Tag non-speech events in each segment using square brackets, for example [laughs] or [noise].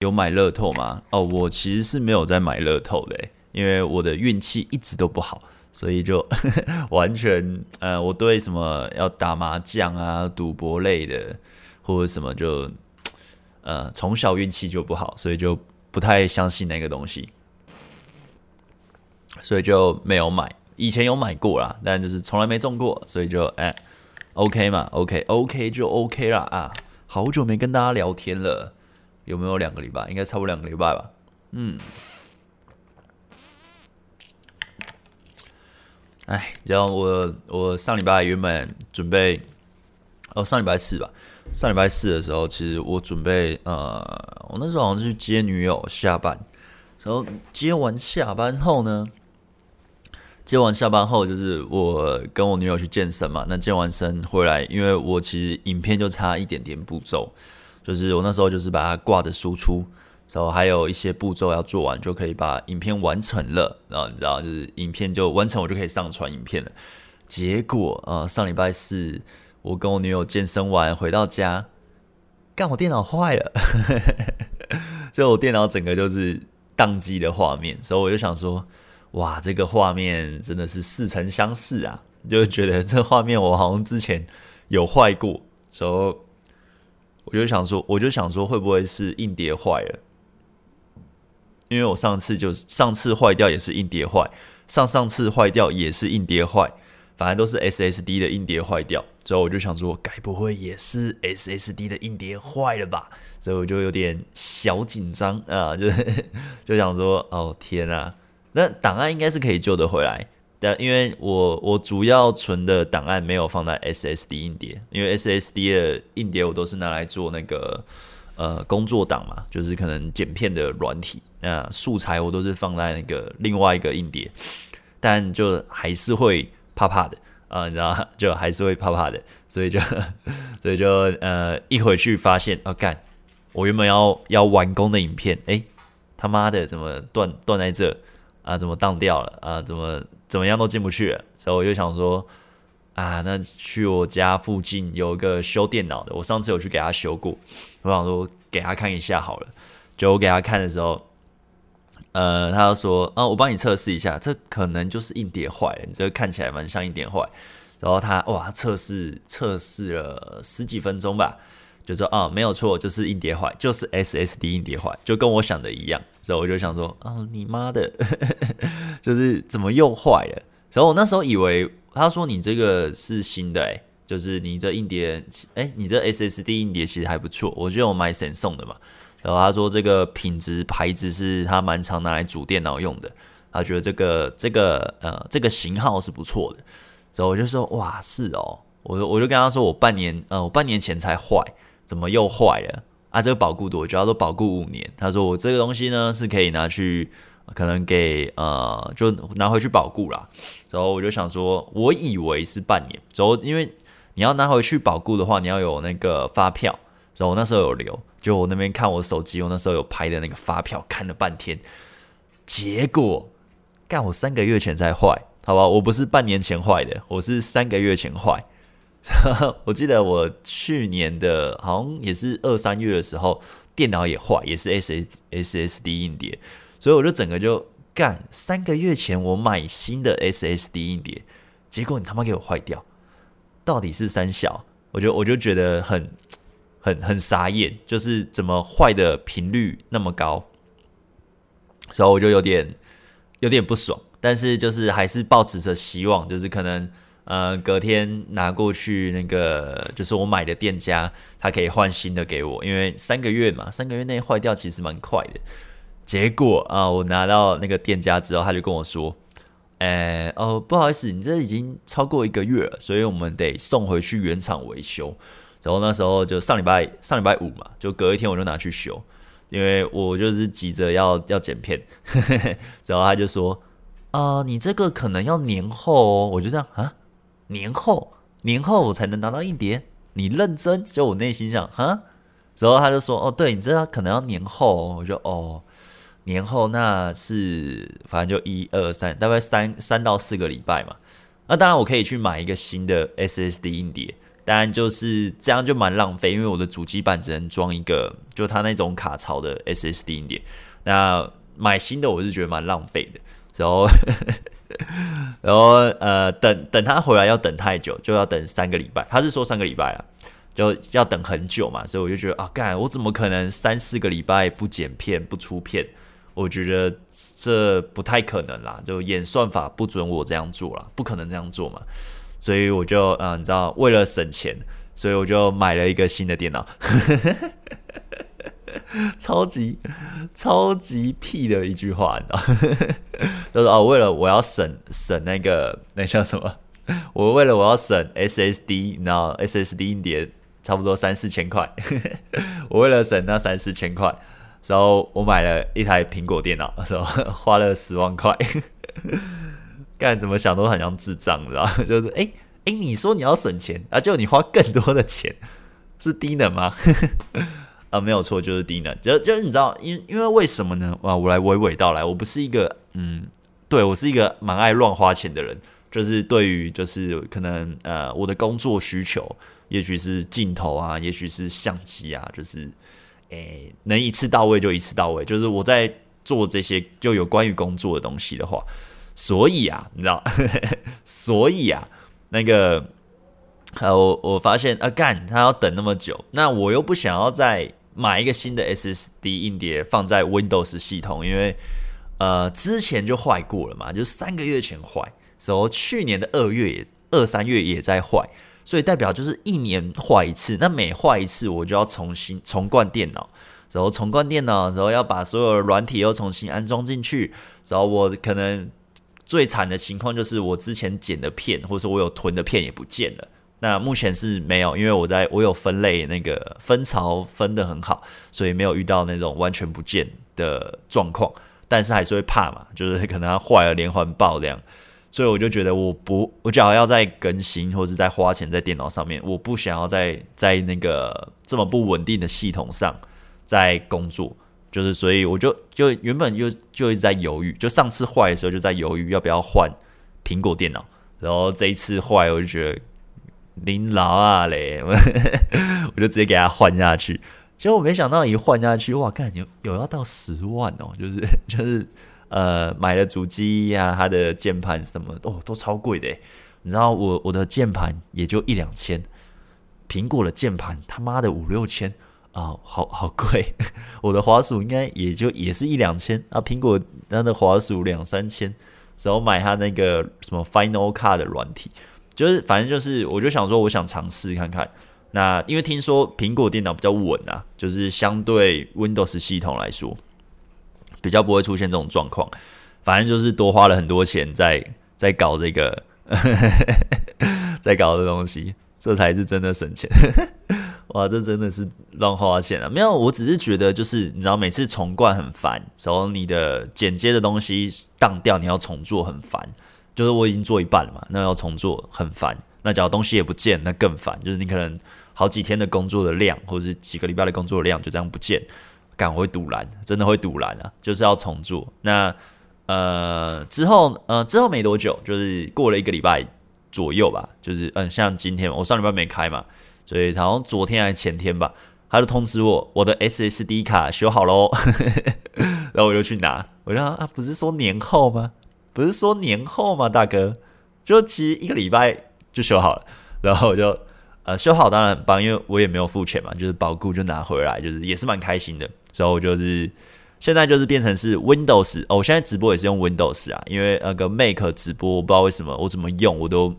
有买乐透吗？哦，我其实是没有在买乐透的，因为我的运气一直都不好，所以就 [laughs] 完全呃，我对什么要打麻将啊、赌博类的或者什么就呃，从小运气就不好，所以就不太相信那个东西，所以就没有买。以前有买过啦，但就是从来没中过，所以就哎。OK 嘛，OK OK 就 OK 啦啊！好久没跟大家聊天了，有没有两个礼拜？应该差不多两个礼拜吧。嗯，哎，然后我我上礼拜原本准备，哦，上礼拜四吧，上礼拜四的时候，其实我准备呃，我那时候好像是去接女友下班，然后接完下班后呢。接完下班后，就是我跟我女友去健身嘛。那健完身回来，因为我其实影片就差一点点步骤，就是我那时候就是把它挂着输出，然后还有一些步骤要做完，就可以把影片完成了。然后你知道，就是影片就完成，我就可以上传影片了。结果啊、呃，上礼拜四我跟我女友健身完回到家，干我电脑坏了，[laughs] 就我电脑整个就是宕机的画面，所以我就想说。哇，这个画面真的是似曾相识啊！就觉得这画面我好像之前有坏过，所以我就想说，我就想说会不会是硬碟坏了？因为我上次就是上次坏掉也是硬碟坏，上上次坏掉也是硬碟坏，反正都是 SSD 的硬碟坏掉，所以我就想说，该不会也是 SSD 的硬碟坏了吧？所以我就有点小紧张啊，就 [laughs] 就想说，哦天啊！那档案应该是可以救得回来，但因为我我主要存的档案没有放在 SSD 硬碟，因为 SSD 的硬碟我都是拿来做那个呃工作档嘛，就是可能剪片的软体，那素材我都是放在那个另外一个硬碟，但就还是会怕怕的啊、呃，你知道，[laughs] 就还是会怕怕的，所以就 [laughs] 所以就呃一回去发现，啊干，我原本要要完工的影片，哎、欸、他妈的怎么断断在这？啊，怎么当掉了啊？怎么怎么样都进不去，所以我就想说，啊，那去我家附近有一个修电脑的，我上次有去给他修过，我想说给他看一下好了。就我给他看的时候，呃，他就说，啊，我帮你测试一下，这可能就是硬碟坏了，你这个看起来蛮像硬碟坏。然后他哇，测试测试了十几分钟吧。就说啊，没有错，就是硬碟坏，就是 SSD 硬碟坏，就跟我想的一样。所以我就想说，啊，你妈的，[laughs] 就是怎么又坏了？然后我那时候以为他说你这个是新的，诶，就是你这硬碟，诶，你这 SSD 硬碟其实还不错。我觉得我买 Samsung 的嘛。然后他说这个品质牌子是他蛮常拿来组电脑用的，他觉得这个这个呃这个型号是不错的。所以我就说，哇，是哦，我我就跟他说，我半年呃我半年前才坏。怎么又坏了啊？这个保固多久？他说保固五年。他说我这个东西呢是可以拿去，可能给呃，就拿回去保固啦。然后我就想说，我以为是半年。然后因为你要拿回去保固的话，你要有那个发票。然后我那时候有留，就我那边看我手机，我那时候有拍的那个发票，看了半天。结果干我三个月前才坏，好吧？我不是半年前坏的，我是三个月前坏。[laughs] 我记得我去年的好像也是二三月的时候，电脑也坏，也是 S S S D 硬碟，所以我就整个就干。三个月前我买新的 S S D 硬碟，结果你他妈给我坏掉，到底是三小？我就我就觉得很很很傻眼，就是怎么坏的频率那么高，所以我就有点有点不爽，但是就是还是抱持着希望，就是可能。呃，隔天拿过去那个就是我买的店家，他可以换新的给我，因为三个月嘛，三个月内坏掉其实蛮快的。结果啊、我拿到那个店家之后，他就跟我说：“哎，哦，不好意思，你这已经超过一个月了，所以我们得送回去原厂维修。”然后那时候就上礼拜上礼拜五嘛，就隔一天我就拿去修，因为我就是急着要要剪片。[laughs] 然后他就说：“啊、你这个可能要年后哦。”我就这样啊。年后，年后我才能拿到硬碟。你认真？就我内心想，哈。然后他就说：“哦，对，你这可能要年后。”我就哦，年后那是反正就一二三，大概三三到四个礼拜嘛。那当然我可以去买一个新的 SSD 硬碟，当然就是这样就蛮浪费，因为我的主机板只能装一个，就它那种卡槽的 SSD 硬碟。那买新的我是觉得蛮浪费的，[laughs] 然后然后呃等等他回来要等太久，就要等三个礼拜。他是说三个礼拜啊，就要等很久嘛，所以我就觉得啊，干我怎么可能三四个礼拜不剪片不出片？我觉得这不太可能啦，就演算法不准我这样做啦，不可能这样做嘛。所以我就嗯、你知道，为了省钱，所以我就买了一个新的电脑，超级超级屁的一句话，你知道，[laughs] 就是哦，为了我要省省那个那叫什么？我为了我要省 SSD，你知道 SSD 硬碟差不多三四千块，[laughs] 我为了省那三四千块，然后我买了一台苹果电脑，是吧 [laughs] 花了十万块。干怎么想都很像智障，你知道？就是哎哎、你说你要省钱，啊，就你花更多的钱，是低能吗？啊，没有错，就是低能。就就是你知道，因因为为什么呢？啊，我来娓娓道来。我不是一个嗯，对我是一个蛮爱乱花钱的人。就是对于就是可能呃，我的工作需求，也许是镜头啊，也许是相机啊，就是哎、欸，能一次到位就一次到位。就是我在做这些就有关于工作的东西的话。所以啊，你知道，[laughs] 所以啊，那个，呃，我我发现啊，干他要等那么久，那我又不想要在买一个新的 SSD 硬碟放在 Windows 系统，因为呃之前就坏过了嘛，就三个月前坏，然后去年的二月也二三月也在坏，所以代表就是一年坏一次，那每坏一次我就要重新重灌电脑。然后重灌电脑，然后要把所有软体又重新安装进去，然后我可能。最惨的情况就是我之前剪的片，或者说我有囤的片也不见了。那目前是没有，因为我在我有分类，那个分槽分得很好，所以没有遇到那种完全不见的状况。但是还是会怕嘛，就是可能它坏了连环爆这样。所以我就觉得我不，我只要要再更新或者是再花钱在电脑上面，我不想要在在那个这么不稳定的系统上在工作。就是，所以我就就原本就就一直在犹豫，就上次坏的时候就在犹豫要不要换苹果电脑，然后这一次坏我就觉得您老啊嘞，[laughs] 我就直接给他换下去。结果我没想到一换下去，哇，看有有要到十万哦，就是 [laughs] 就是呃买了主机呀，它的键盘什么哦都超贵的，你知道我我的键盘也就一两千，苹果的键盘他妈的五六千。啊、哦，好好贵！[laughs] 我的滑鼠应该也就也是一两千啊，苹果它的滑鼠两三千，然后买它那个什么 Final Cut 的软体，就是反正就是，我就想说，我想尝试看看。那因为听说苹果电脑比较稳啊，就是相对 Windows 系统来说，比较不会出现这种状况。反正就是多花了很多钱在在搞这个，[laughs] 在搞这东西，这才是真的省钱。[laughs] 哇，这真的是乱花钱啊！没有，我只是觉得，就是你知道，每次重灌很烦，然后你的剪接的东西当掉，你要重做很烦。就是我已经做一半了嘛，那要重做很烦。那假如东西也不见，那更烦。就是你可能好几天的工作的量，或者是几个礼拜的工作的量，就这样不见，干我会赌烂，真的会堵拦啊！就是要重做。那呃之后呃之后没多久，就是过了一个礼拜左右吧，就是嗯，像今天我上礼拜没开嘛。所以好像昨天还是前天吧，他就通知我我的 SSD 卡修好喽，[laughs] 然后我就去拿。我说啊，不是说年后吗？不是说年后吗，大哥？就其实一个礼拜就修好了，然后我就呃修好当然很棒，因为我也没有付钱嘛，就是保固就拿回来，就是也是蛮开心的。所以我就是现在就是变成是 Windows 哦，我现在直播也是用 Windows 啊，因为那个 Mac 直播我不知道为什么我怎么用我都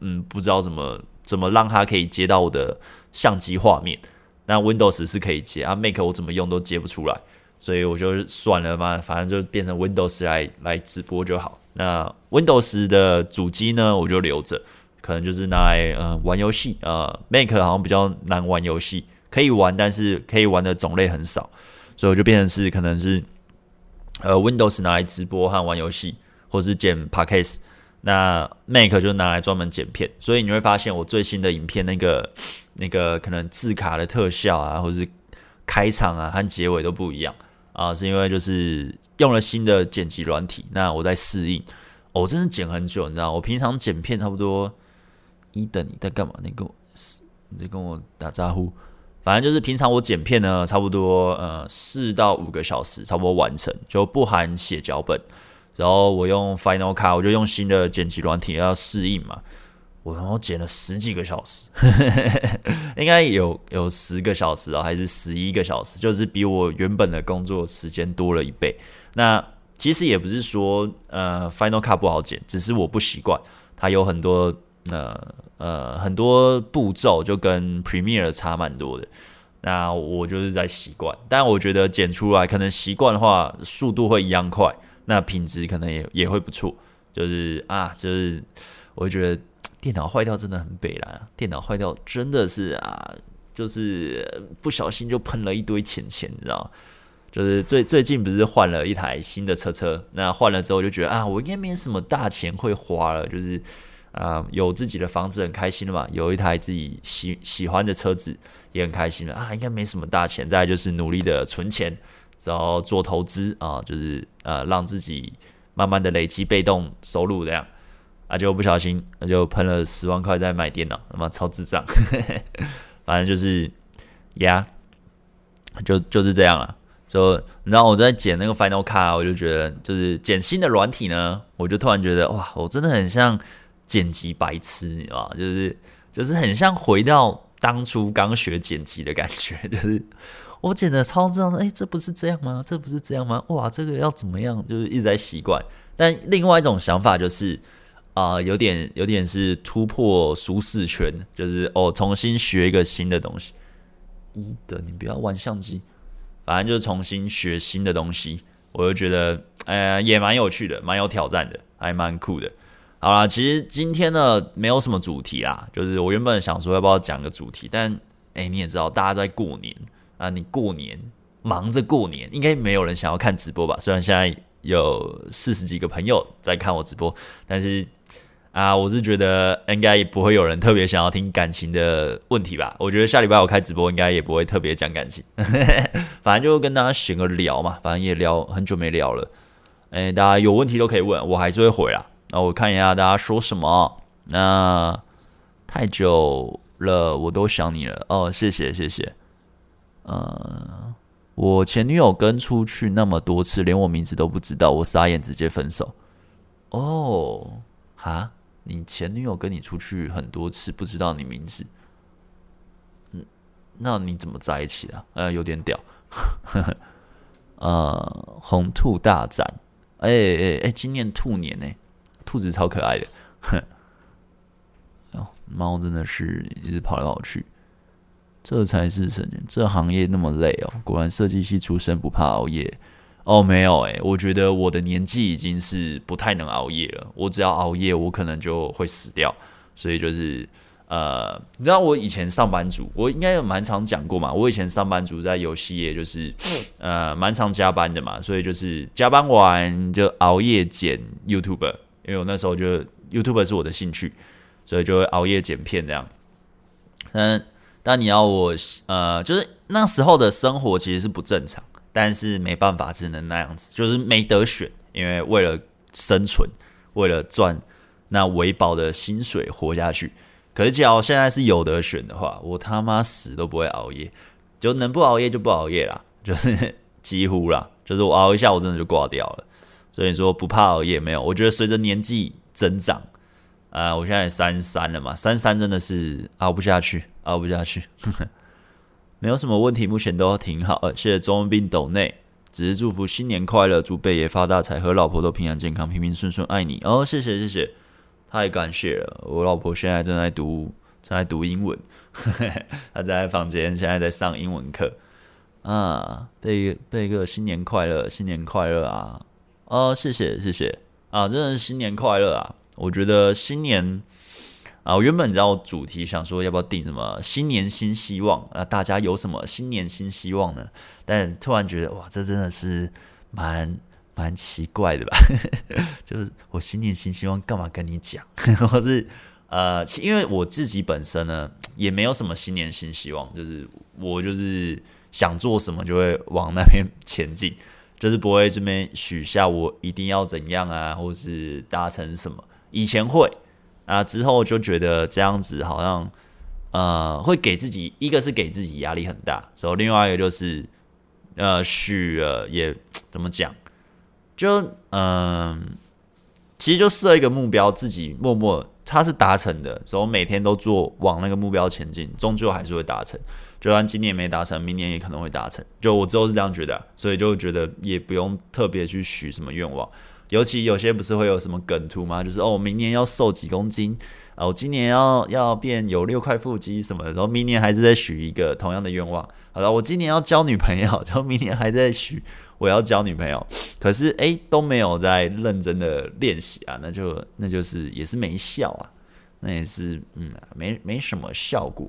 嗯不知道怎么。怎么让它可以接到我的相机画面？那 Windows 是可以接啊，Mac 我怎么用都接不出来，所以我就算了嘛，反正就变成 Windows 来来直播就好。那 Windows 的主机呢，我就留着，可能就是拿来呃玩游戏呃，Mac 好像比较难玩游戏，可以玩，但是可以玩的种类很少，所以我就变成是可能是呃 Windows 拿来直播和玩游戏，或是剪 Podcast。那 Mac 就拿来专门剪片，所以你会发现我最新的影片那个那个可能字卡的特效啊，或是开场啊和结尾都不一样啊，是因为就是用了新的剪辑软体。那我在适应，我真的剪很久，你知道，我平常剪片差不多一等你在干嘛？那个你在跟我打招呼。反正就是平常我剪片呢，差不多呃四到五个小时，差不多完成，就不含写脚本。然后我用 Final Cut，我就用新的剪辑软体要适应嘛。我然后剪了十几个小时，[laughs] 应该有有十个小时啊，还是十一个小时，就是比我原本的工作时间多了一倍。那其实也不是说呃 Final Cut 不好剪，只是我不习惯，它有很多呃呃很多步骤就跟 Premiere 差蛮多的。那我就是在习惯，但我觉得剪出来可能习惯的话，速度会一样快，那品质可能也也会不错。就是啊，就是我觉得。电脑坏掉真的很北烂啊！电脑坏掉真的是啊，就是不小心就喷了一堆钱钱，你知道？就是最最近不是换了一台新的车车，那换了之后就觉得啊，我应该没什么大钱会花了，就是啊，有自己的房子很开心了嘛，有一台自己喜喜欢的车子也很开心了啊，应该没什么大钱。再就是努力的存钱，然后做投资啊，就是呃，让自己慢慢的累积被动收入这样。啊，就不小心，那就喷了十万块在买电脑，他妈超智障，[laughs] 反正就是呀就就是这样了。就然后我在剪那个 Final Cut，我就觉得就是剪新的软体呢，我就突然觉得哇，我真的很像剪辑白痴，你知道吗？就是就是很像回到当初刚学剪辑的感觉，[laughs] 就是我剪的超这样的，哎，这不是这样吗？这不是这样吗？哇，这个要怎么样？就是一直在习惯。但另外一种想法就是。啊、有点有点是突破舒适圈，就是哦，重新学一个新的东西。一的，你不要玩相机，反正就是重新学新的东西，我就觉得，呃，也蛮有趣的，蛮有挑战的，还蛮酷的。好啦，其实今天呢，没有什么主题啦，就是我原本想说要不要讲个主题，但哎、你也知道，大家在过年啊，你过年忙着过年，应该没有人想要看直播吧？虽然现在有四十几个朋友在看我直播，但是。啊，我是觉得应该也不会有人特别想要听感情的问题吧。我觉得下礼拜我开直播应该也不会特别讲感情，[laughs] 反正就跟大家闲个聊嘛，反正也聊很久没聊了。哎，大家有问题都可以问，我还是会回啦。那我看一下大家说什么。那太久了，我都想你了。哦，谢谢谢谢。嗯，我前女友跟出去那么多次，连我名字都不知道，我傻眼，直接分手。哦，哈？你前女友跟你出去很多次，不知道你名字，嗯，那你怎么在一起的？呃，有点屌，[laughs] 呃，红兔大战，哎哎哎，今年兔年呢，兔子超可爱的，哼，[laughs] 猫真的是一直跑来跑去，这才是神仙，这行业那么累哦，果然设计系出身不怕熬夜。哦，没有诶，我觉得我的年纪已经是不太能熬夜了。我只要熬夜，我可能就会死掉。所以就是，呃，你知道我以前上班族，我应该有蛮常讲过嘛。我以前上班族在游戏业，就是呃蛮常加班的嘛。所以就是加班完就熬夜剪 YouTube，因为我那时候就 YouTube 是我的兴趣，所以就会熬夜剪片这样。嗯，但你要我呃，就是那时候的生活其实是不正常。但是没办法，只能那样子，就是没得选，因为为了生存，为了赚那维保的薪水活下去。可是，只要现在是有得选的话，我他妈死都不会熬夜，就能不熬夜就不熬夜啦，就是 [laughs] 几乎啦，就是我熬一下，我真的就挂掉了。所以说不怕熬夜没有，我觉得随着年纪增长，啊、呃，我现在三十三了嘛，三十三真的是熬不下去，熬不下去。[laughs] 没有什么问题，目前都挺好。呃，谢谢周文斌斗内，只是祝福新年快乐，祝贝爷发大财，和老婆都平安健康，平平顺顺，爱你哦。谢谢谢谢，太感谢了。我老婆现在正在读正在读英文，[laughs] 她在房间现在在上英文课啊。贝贝哥新年快乐，新年快乐啊！哦，谢谢谢谢啊，真的是新年快乐啊！我觉得新年。啊，我原本你知道主题想说要不要定什么新年新希望啊？大家有什么新年新希望呢？但突然觉得哇，这真的是蛮蛮奇怪的吧？[laughs] 就是我新年新希望干嘛跟你讲？[laughs] 或是呃，因为我自己本身呢也没有什么新年新希望，就是我就是想做什么就会往那边 [laughs] 前进，就是不会这边许下我一定要怎样啊，或是达成什么。以前会。啊，之后就觉得这样子好像呃，会给自己一个是给自己压力很大，然后另外一个就是呃许了也怎么讲，就嗯、其实就设一个目标，自己默默它是达成的，所以我每天都做往那个目标前进，终究还是会达成。就算今年没达成，明年也可能会达成。就我之后是这样觉得、所以就觉得也不用特别去许什么愿望。尤其有些不是会有什么梗图吗？就是哦，我明年要瘦几公斤啊，我今年要要变有六块腹肌什么的，然后明年还是在许一个同样的愿望。好了，我今年要交女朋友，然后明年还在许我要交女朋友，可是诶都没有在认真的练习啊，那就那就是也是没效啊，那也是嗯没没什么效果。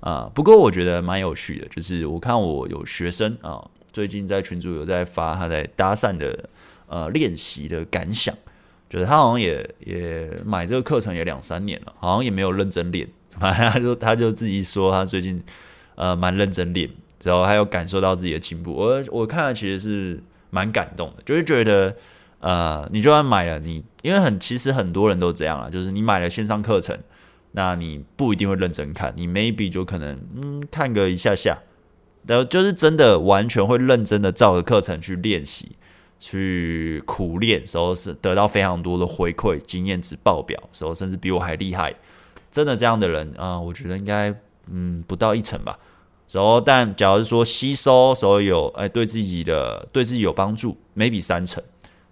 啊，不过我觉得蛮有趣的，就是我看我有学生啊，最近在群组有在发他在搭讪的呃练习的感想，觉得他好像也也买这个课程也两三年了，好像也没有认真练，反 [laughs] 正他就他就自己说他最近呃蛮认真练，然后还有感受到自己的进步，我我看了其实是蛮感动的，就是觉得呃你就算买了你，因为很其实很多人都这样啊，就是你买了线上课程。那你不一定会认真看，你 maybe 就可能嗯看个一下下，然后就是真的完全会认真的照着课程去练习，去苦练，时候是得到非常多的回馈，经验值爆表，时候甚至比我还厉害，真的这样的人啊、我觉得应该嗯不到一成吧。然后但假如说吸收时候有哎对自己的对自己有帮助，maybe 三成，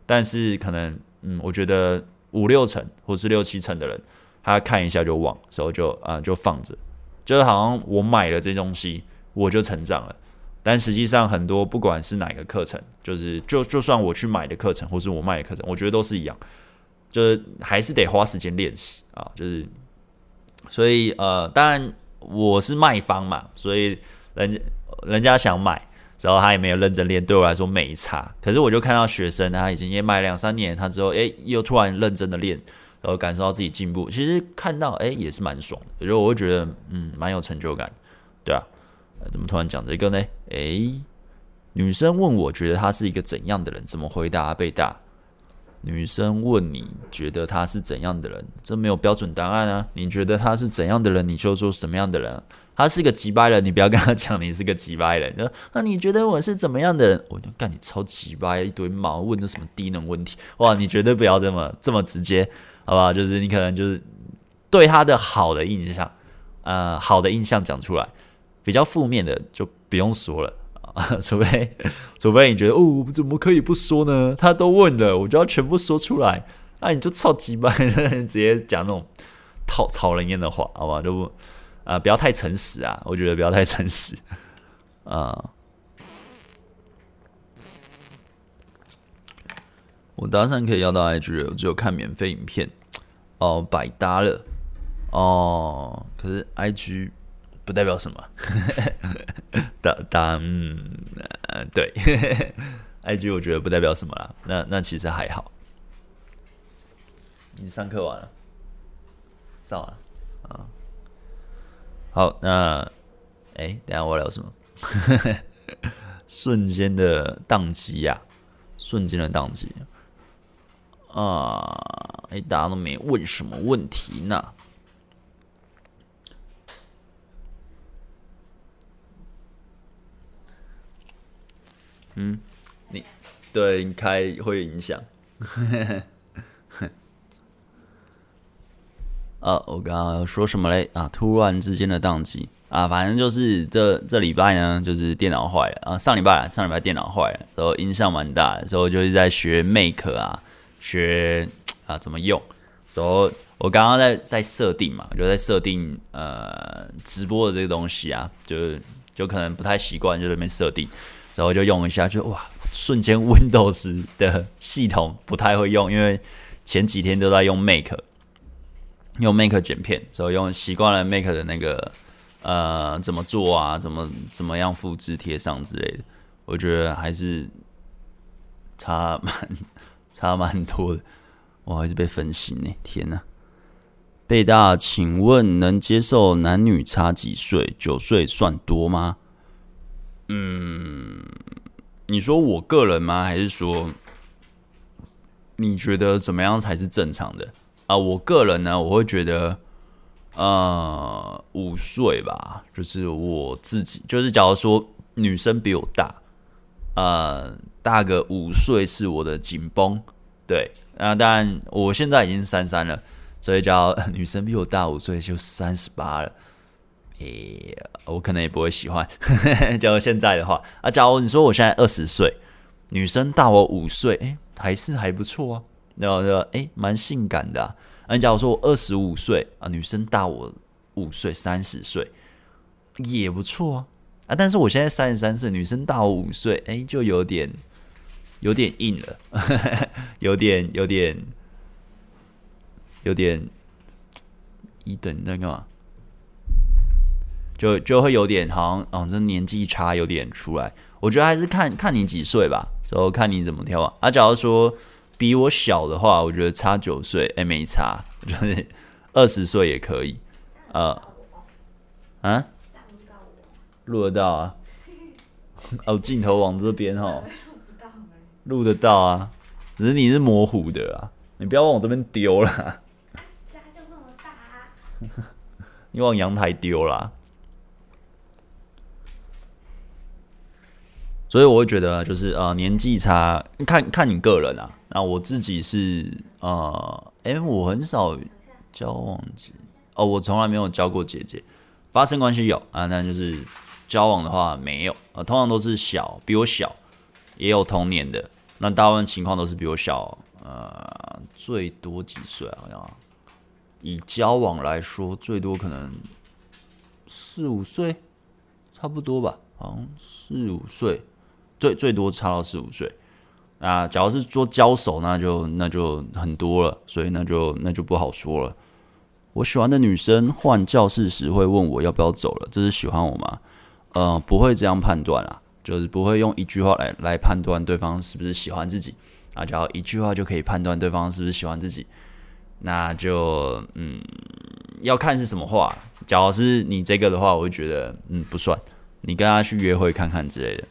但是可能嗯我觉得五六成或是六七成的人。他看一下就忘，所以就啊、就放着，就是好像我买了这东西我就成长了，但实际上很多不管是哪个课程，就是就就算我去买的课程或是我卖的课程，我觉得都是一样，就是还是得花时间练习啊，就是所以呃当然我是卖方嘛，所以人家人家想买，然后他也没有认真练，对我来说没差。可是我就看到学生他已经也卖两三年，他之后诶又突然认真的练。然后感受到自己进步，其实看到哎也是蛮爽的，所以我会觉得嗯蛮有成就感，对啊，怎么突然讲这个呢？哎，女生问我觉得他是一个怎样的人，怎么回答？贝大，女生问你觉得他是怎样的人，这没有标准答案啊。你觉得他是怎样的人，你就说什么样的人。他是个机掰人，你不要跟他讲你是个机掰人。那那你觉得我是怎么样的人？我就干你超机掰一堆毛，问的什么低能问题？哇，你绝对不要这么这么直接。好吧，就是你可能就是对他的好的印象，呃，好的印象讲出来，比较负面的就不用说了啊，[laughs] 除非除非你觉得哦，怎么可以不说呢？他都问了，我就要全部说出来，那、啊、你就超级掰，直接讲那种讨讨人厌的话，好吧，就不啊、不要太诚实啊，我觉得不要太诚实 [laughs] 啊。我搭讪可以要到 IG，我只有看免费影片哦，百搭了哦。可是 IG 不代表什么，[laughs] 当当嗯，对，[laughs] IG 我觉得不代表什么啦。那那其实还好。你上课完了？上完了啊。好，那哎，等下我聊什么？[laughs] 瞬间的宕机呀，瞬间的宕机。啊！哎，大家都没问什么问题呢？嗯，你对你开会影响。啊，[laughs] 我刚刚说什么嘞？啊，突然之间的宕机啊，反正就是这这礼拜呢，就是电脑坏了啊。上礼拜上礼拜电脑坏了，然后影响蛮大的，所以我就是在学 Make 啊。学啊怎么用？然后我刚刚在在设定嘛，就在设定呃直播的这个东西啊，就就可能不太习惯，就在那边设定，然后就用一下，就哇，瞬间 Windows 的系统不太会用，因为前几天都在用 Make，用 Make 剪片，所以用习惯了 Make 的那个呃怎么做啊，怎么怎么样复制贴上之类的，我觉得还是差蛮。[laughs] 差蛮多的，我还是被分心呢！天哪，贝大，请问能接受男女差几岁？九岁算多吗？嗯，你说我个人吗？还是说你觉得怎么样才是正常的啊？我个人呢，我会觉得，呃，五岁吧，就是我自己，就是假如说女生比我大，呃，大个五岁是我的紧绷，对，啊，当然我现在已经三三了，所以叫女生比我大五岁就三十八了。诶、我可能也不会喜欢。[laughs] 假如现在的话，啊，假如你说我现在二十岁，女生大我五岁，诶、还是还不错啊。然后说，诶，蛮性感的啊。啊，假如说我二十五岁啊，女生大我五岁，三十岁也不错啊。啊，但是我现在三十三岁，女生大我五岁，诶、就有点有点硬了，[laughs] 有点有点有点一等那个嘛。就就会有点好像，哦，这年纪差有点出来。我觉得还是看看你几岁吧，然后看你怎么挑啊。啊，假如说比我小的话，我觉得差九岁，哎，没差，就是二十岁也可以。呃，啊，录得到啊。[laughs] 哦，镜头往这边哦，录得到啊，只是你是模糊的啊，你不要往我这边丢了。家就那么大，[laughs] 你往阳台丢了。所以我会觉得，就是呃，年纪差，看看你个人啊。那我自己是呃，哎、欸，我很少交往姐哦，我从来没有交过姐姐，发生关系有啊，但就是交往的话没有，呃，通常都是小，比我小，也有同年的，那大部分情况都是比我小，呃，最多几岁？好像以交往来说，最多可能四五岁，差不多吧，好像四五岁。最最多差到四五岁，啊，假如是说交手，那就那就很多了，所以那就那就不好说了。我喜欢的女生换教室时会问我要不要走了，这是喜欢我吗？呃，不会这样判断啦，就是不会用一句话来来判断对方是不是喜欢自己啊。只要一句话就可以判断对方是不是喜欢自己，那就嗯，要看是什么话。假如是你这个的话，我会觉得嗯不算，你跟他去约会看看之类的。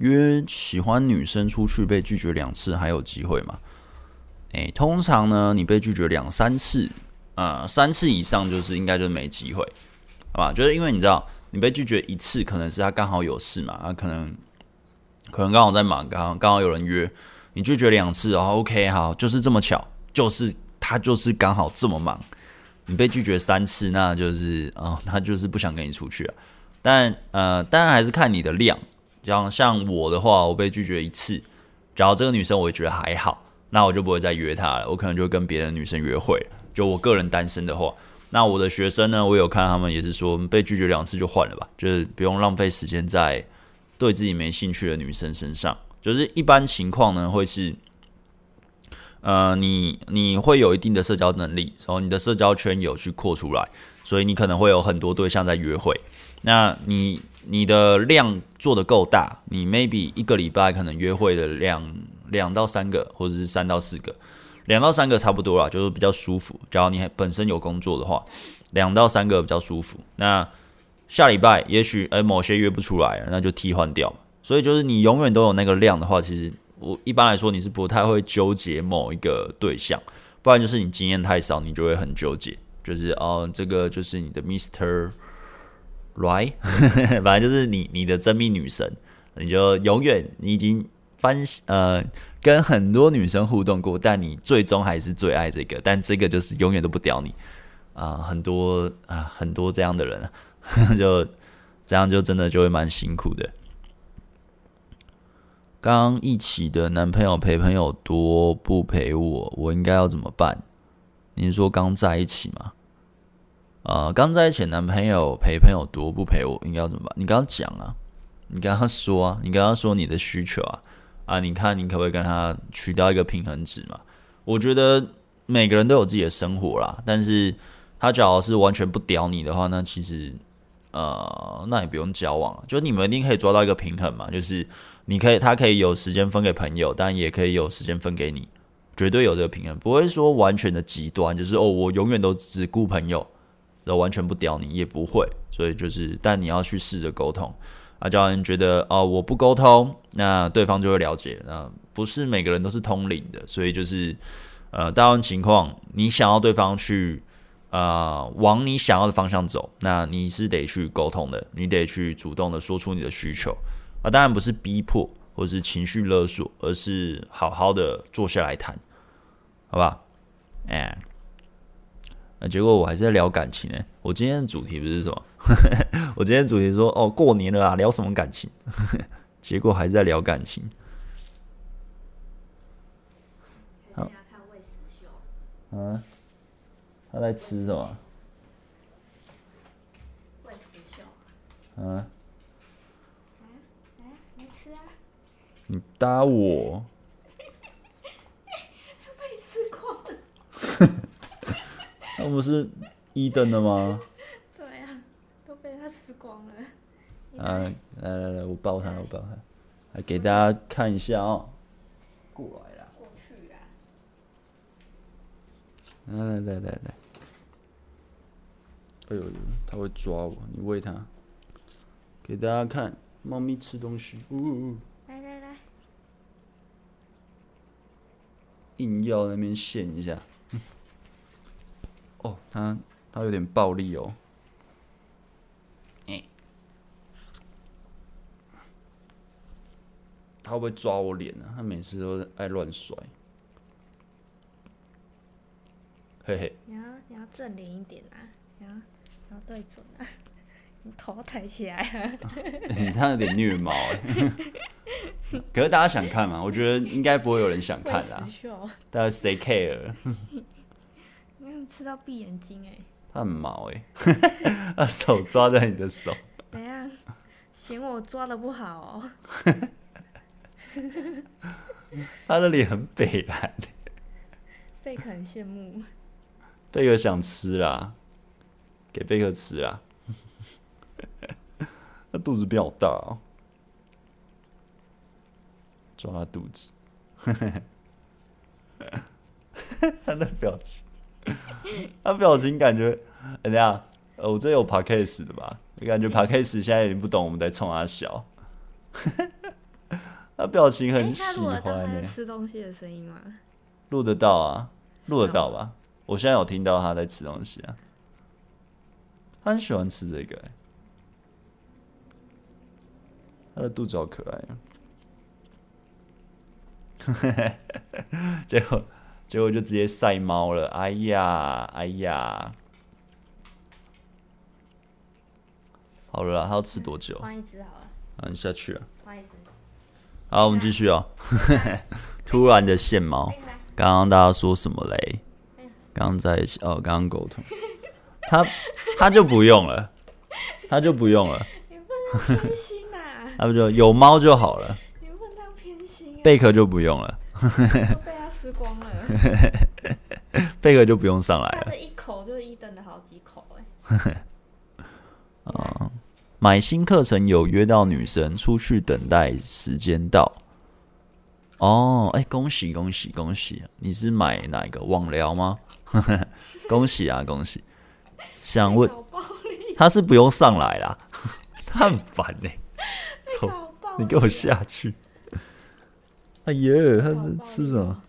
约喜欢女生出去被拒绝两次还有机会吗？诶，通常呢，你被拒绝两三次，呃，三次以上就是应该就没机会，好吧？就是因为你知道，你被拒绝一次，可能是他刚好有事嘛，啊，可能可能刚好在忙，刚好刚好有人约你拒绝两次，然后 OK 好，就是这么巧，就是他就是刚好这么忙，你被拒绝三次，那就是啊，他、就是不想跟你出去啊。但呃，当然还是看你的量。像像我的话，我被拒绝一次，假如这个女生我也觉得还好，那我就不会再约她了。我可能就跟别的女生约会。就我个人单身的话，那我的学生呢，我有看他们也是说被拒绝两次就换了吧，就是不用浪费时间在对自己没兴趣的女生身上。就是一般情况呢，会是，呃，你你会有一定的社交能力，然后你的社交圈有去扩出来，所以你可能会有很多对象在约会。那你你的量做得够大，你 maybe 一个礼拜可能约会的量两到三个，或者是三到四个，两到三个差不多啦，就是比较舒服。假如你本身有工作的话，两到三个比较舒服。那下礼拜也许诶某些约不出来，那就替换掉。所以就是你永远都有那个量的话，其实我一般来说你是不太会纠结某一个对象，不然就是你经验太少，你就会很纠结。就是哦，这个就是你的 Mr。Right，[laughs] 反正就是你你的真命女神，你就永远你已经翻呃跟很多女生互动过，但你最终还是最爱这个，但这个就是永远都不屌你啊、很多啊、很多这样的人，[laughs] 就这样就真的就会蛮辛苦的。刚一起的男朋友陪朋友多不陪我，我应该要怎么办？你是说刚在一起吗？呃，刚在一起男朋友陪朋友多不陪我，应该要怎么办？你跟他讲啊，你跟他说啊，你跟他说你的需求啊，啊，你看你可不可以跟他取到一个平衡值嘛？我觉得每个人都有自己的生活啦，但是他只要是完全不屌你的话，那其实呃，那也不用交往了，就你们一定可以抓到一个平衡嘛，就是你可以，他可以有时间分给朋友，但也可以有时间分给你，绝对有这个平衡，不会说完全的极端，就是哦，我永远都只顾朋友。完全不屌你也不会，所以就是，但你要去试着沟通。啊，教人觉得哦，我不沟通，那对方就会了解。那不是每个人都是通灵的，所以就是呃，大部分情况，你想要对方去呃往你想要的方向走，那你是得去沟通的，你得去主动的说出你的需求啊。当然不是逼迫或是情绪勒索，而是好好的坐下来谈，好吧？哎，那结果我还是在聊感情呢。我今天的主题不是什么？[laughs] 我今天主题说哦，过年了啊，聊什么感情？[laughs] 结果还是在聊感情。好，嗯，他在吃什么？嗯。啊？没吃啊？你打我！[laughs] 被吃光了。那不是一等的吗？[laughs] 对啊，[laughs] 来来来，我抱他，我抱他，来给大家看一下哦。过来啦。过去啦。来来来来来。哎呦，他会抓我，你喂他。给大家看，猫咪吃东西。呜呜呜。来来来。硬要那边现一下。哦，他他有点暴力哦。他会不会抓我脸呢？他每次都爱乱甩。嘿嘿。你要你要正脸一点啊！你要你要对准啊！[laughs] 你头抬起来啊！[laughs] 你这样有点虐猫哎。可是大家想看吗？我觉得应该不会有人想看啦。大家谁 care？吃到闭眼睛哎。他很毛哎。[laughs] 他手抓在你的手。怎样？嫌我抓的不好哦。他的脸很北蓝，贝克很羡慕，贝克想吃啦，给贝克吃啦，[laughs] 他肚子比较大哦，抓他肚子，[laughs] 他的表情，[laughs] 他表情感觉，怎样？我这有 Podcast 的吧？我感觉 Podcast 现在已经不懂我们在冲他笑。[laughs] 他表情很喜欢呢。吃东西的声音吗？录得到啊，录得到吧？我现在有听到他在吃东西啊。他很喜欢吃这个，他的肚子好可爱啊。[laughs] 结果结果就直接晒猫了。哎呀，哎呀。好了，它要吃多久？换一只好了。啊，你下去了。换一只。好，我们继续哦。[laughs] 突然的现猫，刚刚大家说什么嘞？刚刚在一起哦，刚刚沟通，他他就不用了，他就不用了。你不能偏心呐、啊！[laughs] 他不就有猫就好了。你不能偏心、啊。贝壳就不用了。[laughs] [laughs] 贝壳就不用上来了。他的一口就是一灯的好几口哎。啊。[laughs] 买新课程有约到女生出去等待时间到哦，哎、欸，恭喜恭喜恭喜！你是买哪一个网聊吗？[laughs] 恭喜啊恭喜！想问他是不用上来啦，他很烦呢、欸。走，你给我下去！哎呀，他在吃什么？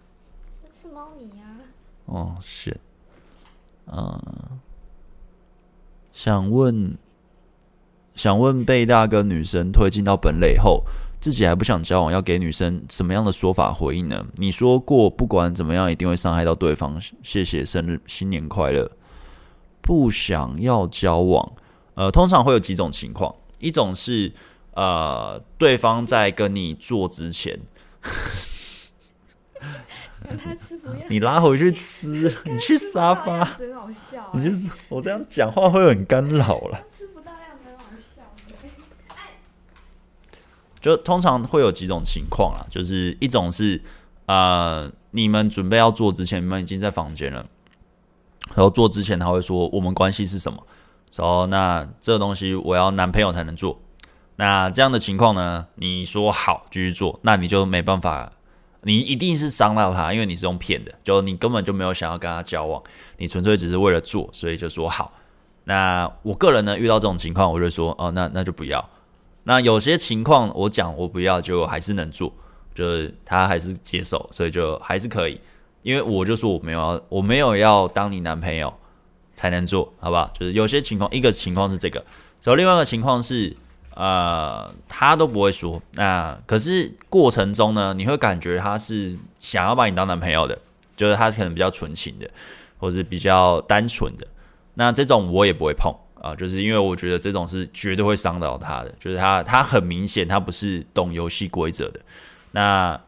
哦是嗯，想问。想问贝大跟女生推进到本垒后，自己还不想交往，要给女生什么样的说法回应呢？你说过不管怎么样一定会伤害到对方。谢谢生日，新年快乐。不想要交往，呃，通常会有几种情况，一种是呃，对方在跟你做之前，你拉回去吃，你去沙发，真好笑你就是我这样讲话会很干扰了。就通常会有几种情况啊，就是一种是，呃，你们准备要做之前，你们已经在房间了，然后做之前他会说我们关系是什么，然后那这个东西我要男朋友才能做，那这样的情况呢，你说好继续做，那你就没办法，你一定是伤到他，因为你是用骗的，就你根本就没有想要跟他交往，你纯粹只是为了做，所以就说好。那我个人呢，遇到这种情况，我就说哦，那那就不要。那有些情况我讲我不要，就还是能做，就是他还是接受，所以就还是可以。因为我就说我没有要，我没有要当你男朋友才能做，好不好？就是有些情况，一个情况是这个，然后另外一个情况是，呃，他都不会说。那可是过程中呢，你会感觉他是想要把你当男朋友的，就是他可能比较纯情的，或是比较单纯的。那这种我也不会碰啊，就是因为我觉得这种是绝对会伤到他的，就是他他很明显他不是懂游戏规则的。那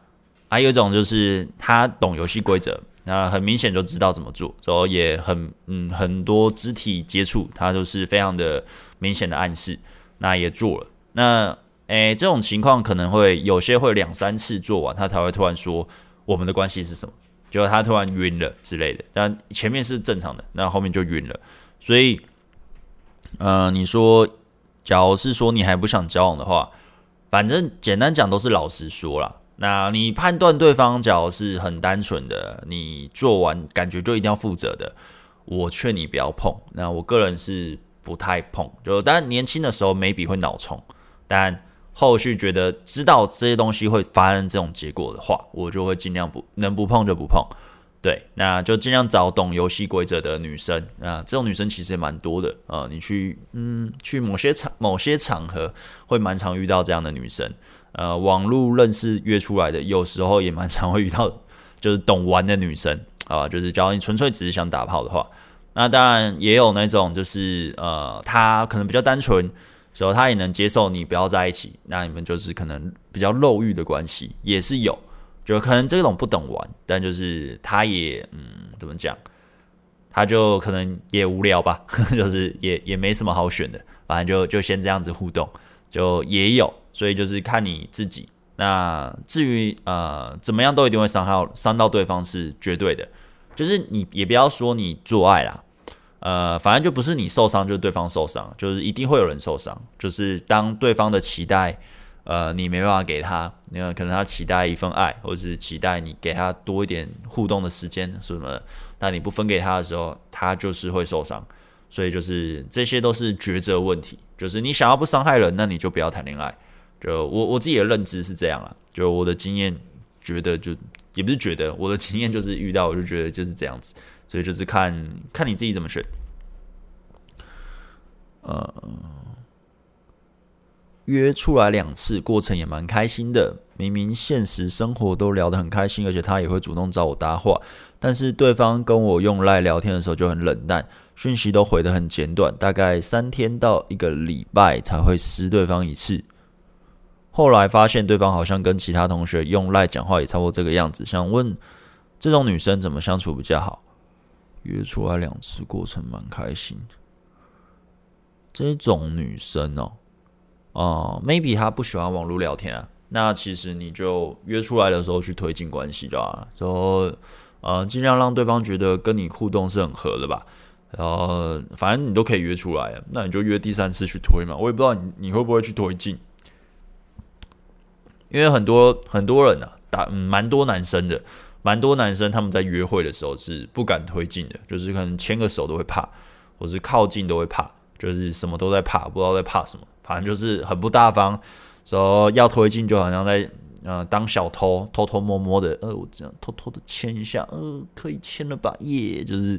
还有一种就是他懂游戏规则，那很明显就知道怎么做，然后也很嗯很多肢体接触，他都是非常的明显的暗示，那也做了。那诶这种情况可能会有些会两三次做完，他才会突然说我们的关系是什么。就他突然晕了之类的，但前面是正常的，那后面就晕了。所以，呃，你说，假如是说你还不想交往的话，反正简单讲都是老实说啦。那你判断对方假如是很单纯的，你做完感觉就一定要负责的，我劝你不要碰。那我个人是不太碰，就当然年轻的时候 maybe 会脑冲，但。后续觉得知道这些东西会发生这种结果的话，我就会尽量不能不碰就不碰。对，那就尽量找懂游戏规则的女生啊，这种女生其实也蛮多的啊。你去嗯去某些场某些场合会蛮常遇到这样的女生。呃，网络认识约出来的，有时候也蛮常会遇到，就是懂玩的女生啊。就是假如你纯粹只是想打炮的话，那当然也有那种就是呃，他可能比较单纯。时候他也能接受你不要在一起，那你们就是可能比较肉欲的关系也是有，就可能这种不懂玩，但就是他也嗯怎么讲，他就可能也无聊吧，[laughs] 就是也也没什么好选的，反正就就先这样子互动，就也有，所以就是看你自己。那至于呃怎么样都一定会伤害伤到对方是绝对的，就是你也不要说你做爱啦。呃，反正就不是你受伤，就是对方受伤，就是一定会有人受伤。就是当对方的期待，呃，你没办法给他，那可能他期待一份爱，或者是期待你给他多一点互动的时间什么的，但你不分给他的时候，他就是会受伤。所以就是这些都是抉择问题。就是你想要不伤害人，那你就不要谈恋爱。就我我自己的认知是这样啦，就我的经验觉得就也不是觉得，我的经验就是遇到我就觉得就是这样子。所以就是看看你自己怎么选。呃，约出来两次，过程也蛮开心的。明明现实生活都聊得很开心，而且他也会主动找我搭话，但是对方跟我用赖聊天的时候就很冷淡，讯息都回得很简短，大概三天到一个礼拜才会私对方一次。后来发现对方好像跟其他同学用赖讲话也差不多这个样子，想问这种女生怎么相处比较好？约出来两次，过程蛮开心的。这种女生哦，哦、，maybe 她不喜欢网络聊天啊。那其实你就约出来的时候去推进关系就好了，然后呃，尽量让对方觉得跟你互动是很合的吧。然后反正你都可以约出来，那你就约第三次去推嘛。我也不知道你你会不会去推进，因为很多很多人啊，打嗯蛮多男生的。蛮多男生他们在约会的时候是不敢推进的，就是可能牵个手都会怕，或是靠近都会怕，就是什么都在怕，不知道在怕什么，反正就是很不大方。说要推进就好像在呃当小偷，偷偷摸摸的，呃我这样偷偷的牵一下，呃可以牵了吧？耶，就是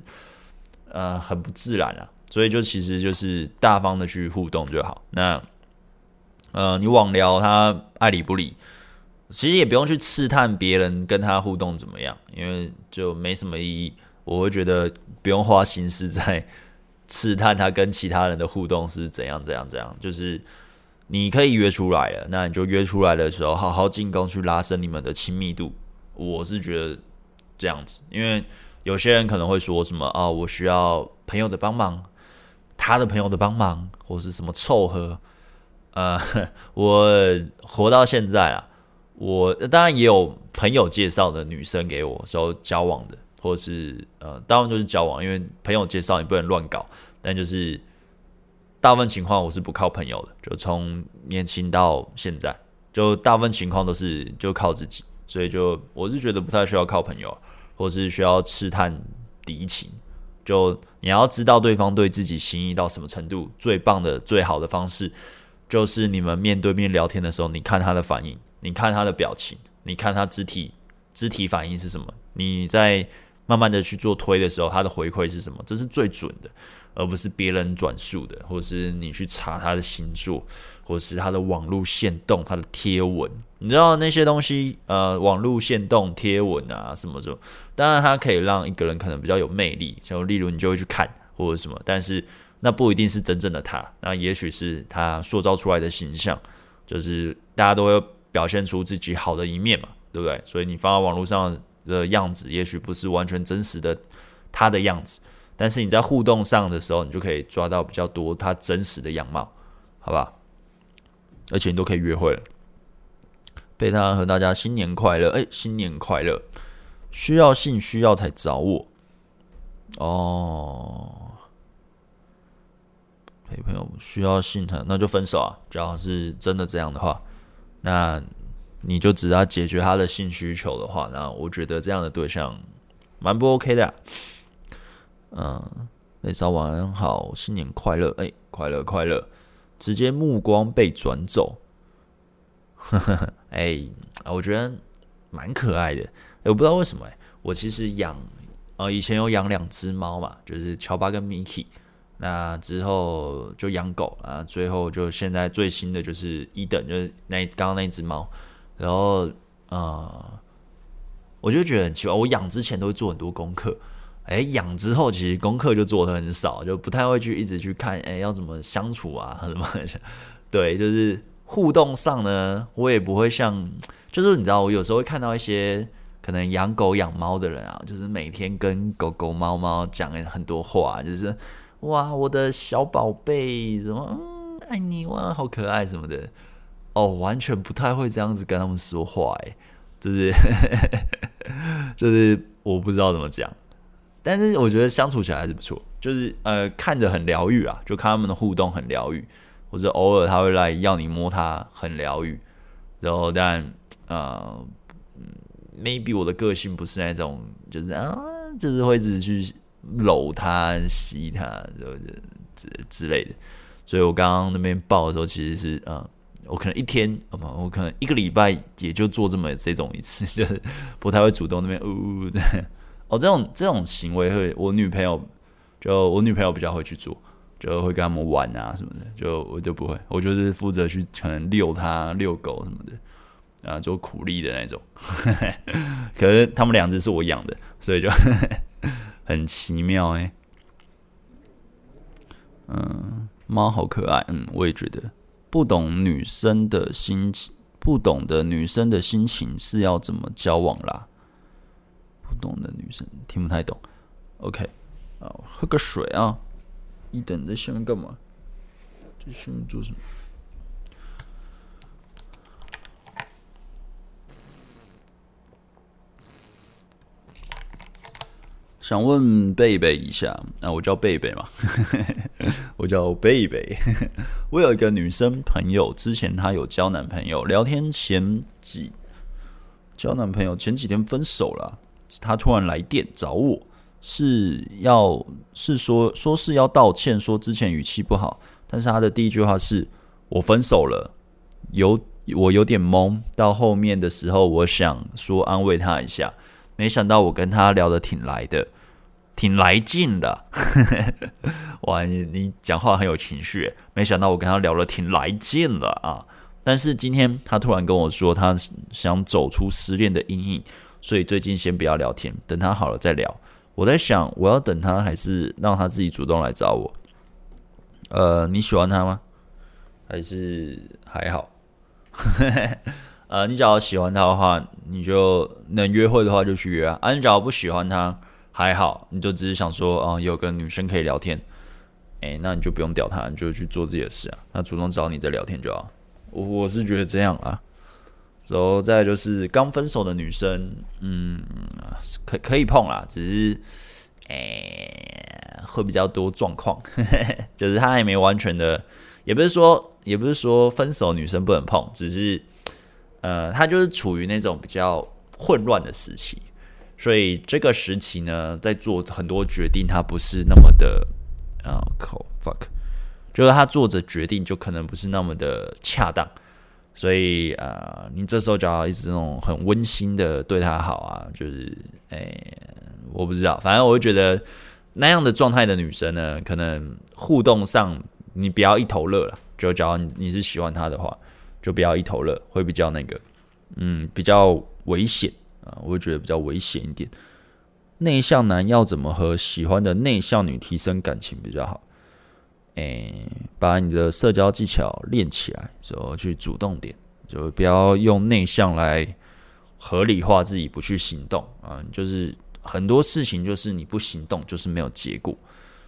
呃很不自然啊。所以就其实就是大方的去互动就好。那呃你网聊他爱理不理。其实也不用去刺探别人跟他互动怎么样，因为就没什么意义。我会觉得不用花心思在刺探他跟其他人的互动是怎样怎样怎样。就是你可以约出来了，那你就约出来的时候好好进攻去拉伸你们的亲密度。我是觉得这样子，因为有些人可能会说什么啊，我需要朋友的帮忙，他的朋友的帮忙，或是什么凑合。呃，[laughs] 我活到现在啊。我当然也有朋友介绍的女生给我时候交往的，或是呃，当然就是交往，因为朋友介绍你不能乱搞。但就是大部分情况我是不靠朋友的，就从年轻到现在，就大部分情况都是就靠自己，所以就我是觉得不太需要靠朋友，或是需要试探敌情。就你要知道对方对自己心意到什么程度，最棒的、最好的方式。就是你们面对面聊天的时候，你看他的反应，你看他的表情，你看他肢体肢体反应是什么，你在慢慢的去做推的时候，他的回馈是什么，这是最准的。而不是别人转述的，或是你去查他的星座，或是他的网络线动、他的贴文，你知道那些东西，呃，网络线动、贴文啊什么什么，当然它可以让一个人可能比较有魅力，就例如你就会去看或者什么，但是那不一定是真正的他，那也许是他塑造出来的形象，就是大家都会表现出自己好的一面嘛，对不对？所以你放在网络上的样子，也许不是完全真实的他的样子。但是你在互动上的时候，你就可以抓到比较多他真实的样貌，好吧？而且你都可以约会了。贝塔和大家新年快乐！哎，新年快乐！需要性需要才找我哦。女朋友需要性疼那就分手啊！只要是真的这样的话，那你就只要解决他的性需求的话，那我觉得这样的对象蛮不 OK 的。嗯，美少晚安好，新年快乐！哎，快乐快乐！直接目光被转走，呵 [laughs] 呵哎，我觉得蛮可爱的。哎，我不知道为什么，哎，我其实养，呃，以前有养两只猫嘛，就是乔巴跟米奇。那之后就养狗啊，最后就现在最新的就是一等，就是那刚刚那只猫。然后，呃，我就觉得很奇怪，我养之前都会做很多功课。哎，养之后其实功课就做的很少，就不太会去一直去看，哎，要怎么相处啊，[laughs] 什么？对，就是互动上呢，我也不会像，就是你知道，我有时候会看到一些可能养狗养猫的人啊，就是每天跟狗狗猫猫讲很多话，就是哇，我的小宝贝，怎么，嗯，爱你哇，好可爱什么的，哦，完全不太会这样子跟他们说话，哎，就是 [laughs] 就是我不知道怎么讲。但是我觉得相处起来还是不错，就是呃看着很疗愈啊，就看他们的互动很疗愈，或者偶尔他会来要你摸他，很疗愈。然后但呃，maybe 我的个性不是那种，就是啊，就是会一直去搂他、吸他，就之之类的。所以我刚刚那边抱的时候，其实是呃，我可能一天，我可能一个礼拜也就做这么这种一次，[laughs] 就是不太会主动那边呜呜的。哦，这种这种行为会，我女朋友就我女朋友比较会去做，就会跟他们玩啊什么的，就我就不会，我就是负责去可能遛它、遛狗什么的，啊，做苦力的那种。[laughs] 可是他们两只是我养的，所以就很奇妙哎。嗯，猫好可爱，嗯，我也觉得。不懂女生的心情，不懂的女生的心情是要怎么交往啦？不懂的女生听不太懂，OK，啊，喝个水啊。你等在下面干嘛？在下面做什么？想问贝贝一下，啊，我叫贝贝嘛，[laughs] 我叫贝贝。[laughs] 我有一个女生朋友，之前她有交男朋友，聊天前几交男朋友前几天分手了。她突然来电找我，是要是说说是要道歉，说之前语气不好，但是她的第一句话是“我分手了”，有我有点懵。到后面的时候，我想说安慰她一下，没想到我跟他聊得挺来的，挺来劲的。[laughs] 哇，你你讲话很有情绪，没想到我跟他聊得挺来劲的啊！但是今天他突然跟我说，他想走出失恋的阴影。所以最近先不要聊天，等他好了再聊。我在想，我要等他，还是让他自己主动来找我？呃，你喜欢他吗？还是还好？[laughs] 呃，你假如喜欢他的话，你就能约会的话就去约啊。啊，你假如不喜欢他，还好，你就只是想说，啊、有个女生可以聊天，哎，那你就不用屌他，你就去做自己的事啊。他主动找你再聊天就好。我我是觉得这样啊。然后再就是刚分手的女生，嗯，可可以碰啦，只是，哎，会比较多状况，[laughs] 就是她还没完全的，也不是说，也不是说分手女生不能碰，只是，呃，她就是处于那种比较混乱的时期，所以这个时期呢，在做很多决定，他不是那么的，啊，靠，fuck，就是他做着决定就可能不是那么的恰当，所以啊、呃，你这时候就要一直那种很温馨的对他好啊，就是诶、我不知道，反正我就觉得那样的状态的女生呢，可能互动上你不要一头热了，就假如你你是喜欢她的话，就不要一头热，会比较那个，嗯，比较危险。啊，我会觉得比较危险一点。内向男要怎么和喜欢的内向女提升感情比较好？诶、把你的社交技巧练起来，之后去主动点，就不要用内向来合理化自己不去行动啊。就是很多事情就是你不行动就是没有结果。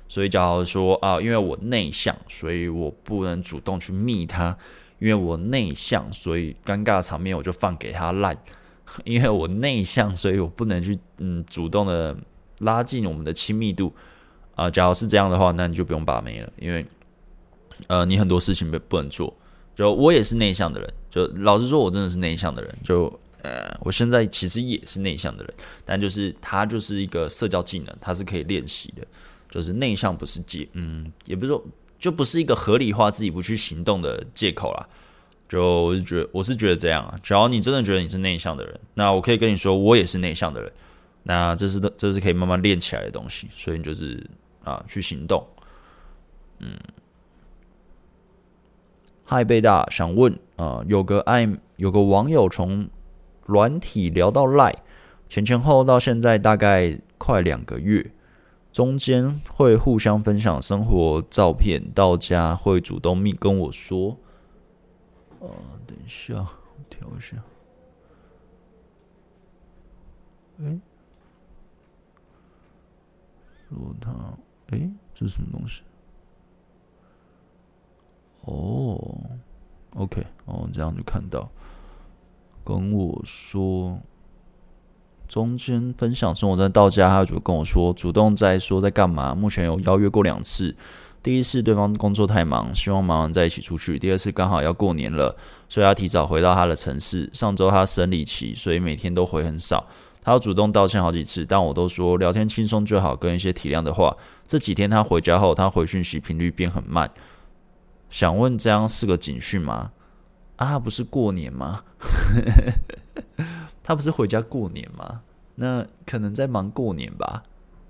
所以假如说啊，因为我内向，所以我不能主动去密他；因为我内向，所以尴尬场面我就放给他烂。[laughs] 因为我内向，所以我不能去嗯主动的拉近我们的亲密度啊、假如是这样的话，那你就不用把妹了，因为呃你很多事情不不能做。就我也是内向的人，就老实说，我真的是内向的人。就呃我现在其实也是内向的人，但就是它就是一个社交技能，它是可以练习的。就是内向不是借嗯，也不是说就不是一个合理化自己不去行动的借口啦。就我是觉得，我是觉得这样啊。只要你真的觉得你是内向的人，那我可以跟你说，我也是内向的人。那这是这是可以慢慢练起来的东西，所以你就是啊，去行动。嗯，嗨，贝大想问啊，有个爱有个网友从软体聊到赖，前前后后到现在大概快两个月，中间会互相分享生活照片，到家会主动密跟我说。啊，等一下，我调一下。哎，说他，哎，这是什么东西？哦，OK，哦，这样就看到。跟我说，中间分享生活在到家，他就跟我说，主动在说在干嘛。目前有邀约过两次。第一次对方工作太忙，希望忙完再一起出去。第二次刚好要过年了，所以要提早回到他的城市。上周他生理期，所以每天都回很少。他要主动道歉好几次，但我都说聊天轻松就好，跟一些体谅的话。这几天他回家后，他回讯息频率变很慢。想问这样是个警讯吗？啊，不是过年吗？[laughs] 他不是回家过年吗？那可能在忙过年吧。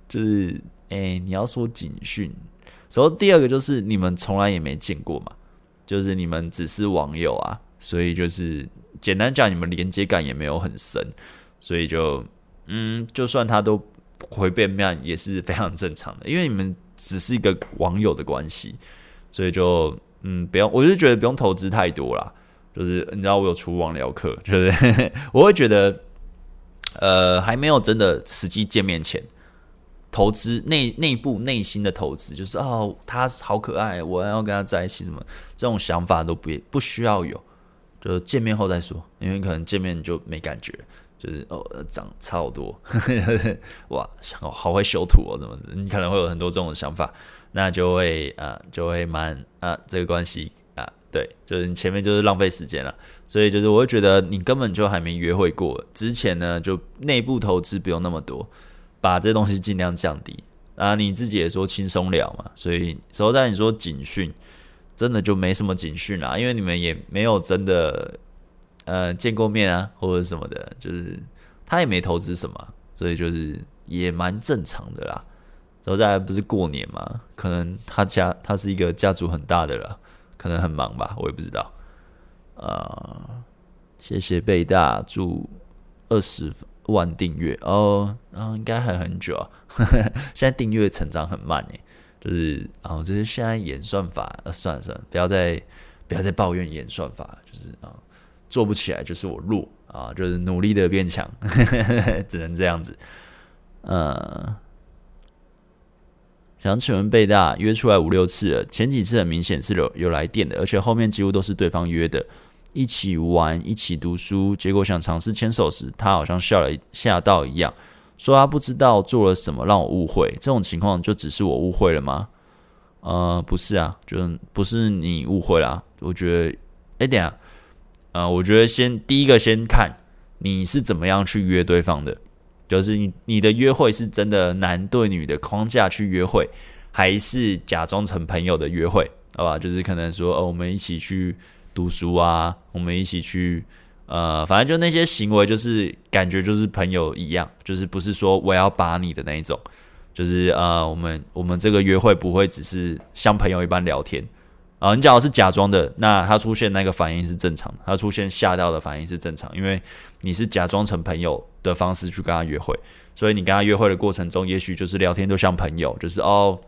就是，诶、你要说警讯。然后第二个就是你们从来也没见过嘛，就是你们只是网友啊，所以就是简单讲，你们连接感也没有很深，所以就嗯，就算他都回变面也是非常正常的，因为你们只是一个网友的关系，所以就嗯，不用，我就觉得不用投资太多啦，就是你知道我有出网聊课，就是 [laughs] 我会觉得呃还没有真的实际见面前。投资内内部内心的投资，就是哦，他好可爱，我要跟他在一起，什么这种想法都不不需要有，就是见面后再说，因为可能见面就没感觉，就是哦长差好多，[laughs] 哇，好好会修图哦，怎么的，你可能会有很多这种想法，那就会啊就会蛮啊这个关系啊，对，就是你前面就是浪费时间了，所以就是我会觉得你根本就还没约会过，之前呢就内部投资不用那么多。把这东西尽量降低啊！你自己也说轻松聊嘛，所以实在你说警讯，真的就没什么警讯啦，因为你们也没有真的呃见过面啊，或者什么的，就是他也没投资什么，所以就是也蛮正常的啦。实在不是过年嘛，可能他家他是一个家族很大的了，可能很忙吧，我也不知道。啊，谢谢贝大，祝二十。万订阅哦，然、后应该还很久啊。[laughs] 现在订阅成长很慢诶，就是啊，就是现在演算法，呃、啊，算了算了，不要再不要再抱怨演算法，就是啊，做不起来就是我弱啊，就是努力的变强，[laughs] 只能这样子。呃，想请问贝大约出来五六次了，前几次很明显是有有来电的，而且后面几乎都是对方约的。一起玩，一起读书，结果想尝试牵手时，他好像吓了吓到一样，说他不知道做了什么让我误会。这种情况就只是我误会了吗？呃，不是啊，就不是你误会啦。我觉得，哎，等下，呃，我觉得先第一个先看你是怎么样去约对方的，就是你你的约会是真的男对女的框架去约会，还是假装成朋友的约会，好吧？就是可能说，哦，我们一起去读书啊，我们一起去，呃，反正就那些行为，就是感觉就是朋友一样，就是不是说我要把你的那一种，就是呃，我们我们这个约会不会只是像朋友一般聊天。啊，你假如是假装的，那他出现那个反应是正常的，他出现吓到的反应是正常，因为你是假装成朋友的方式去跟他约会，所以你跟他约会的过程中，也许就是聊天都像朋友，就是哦，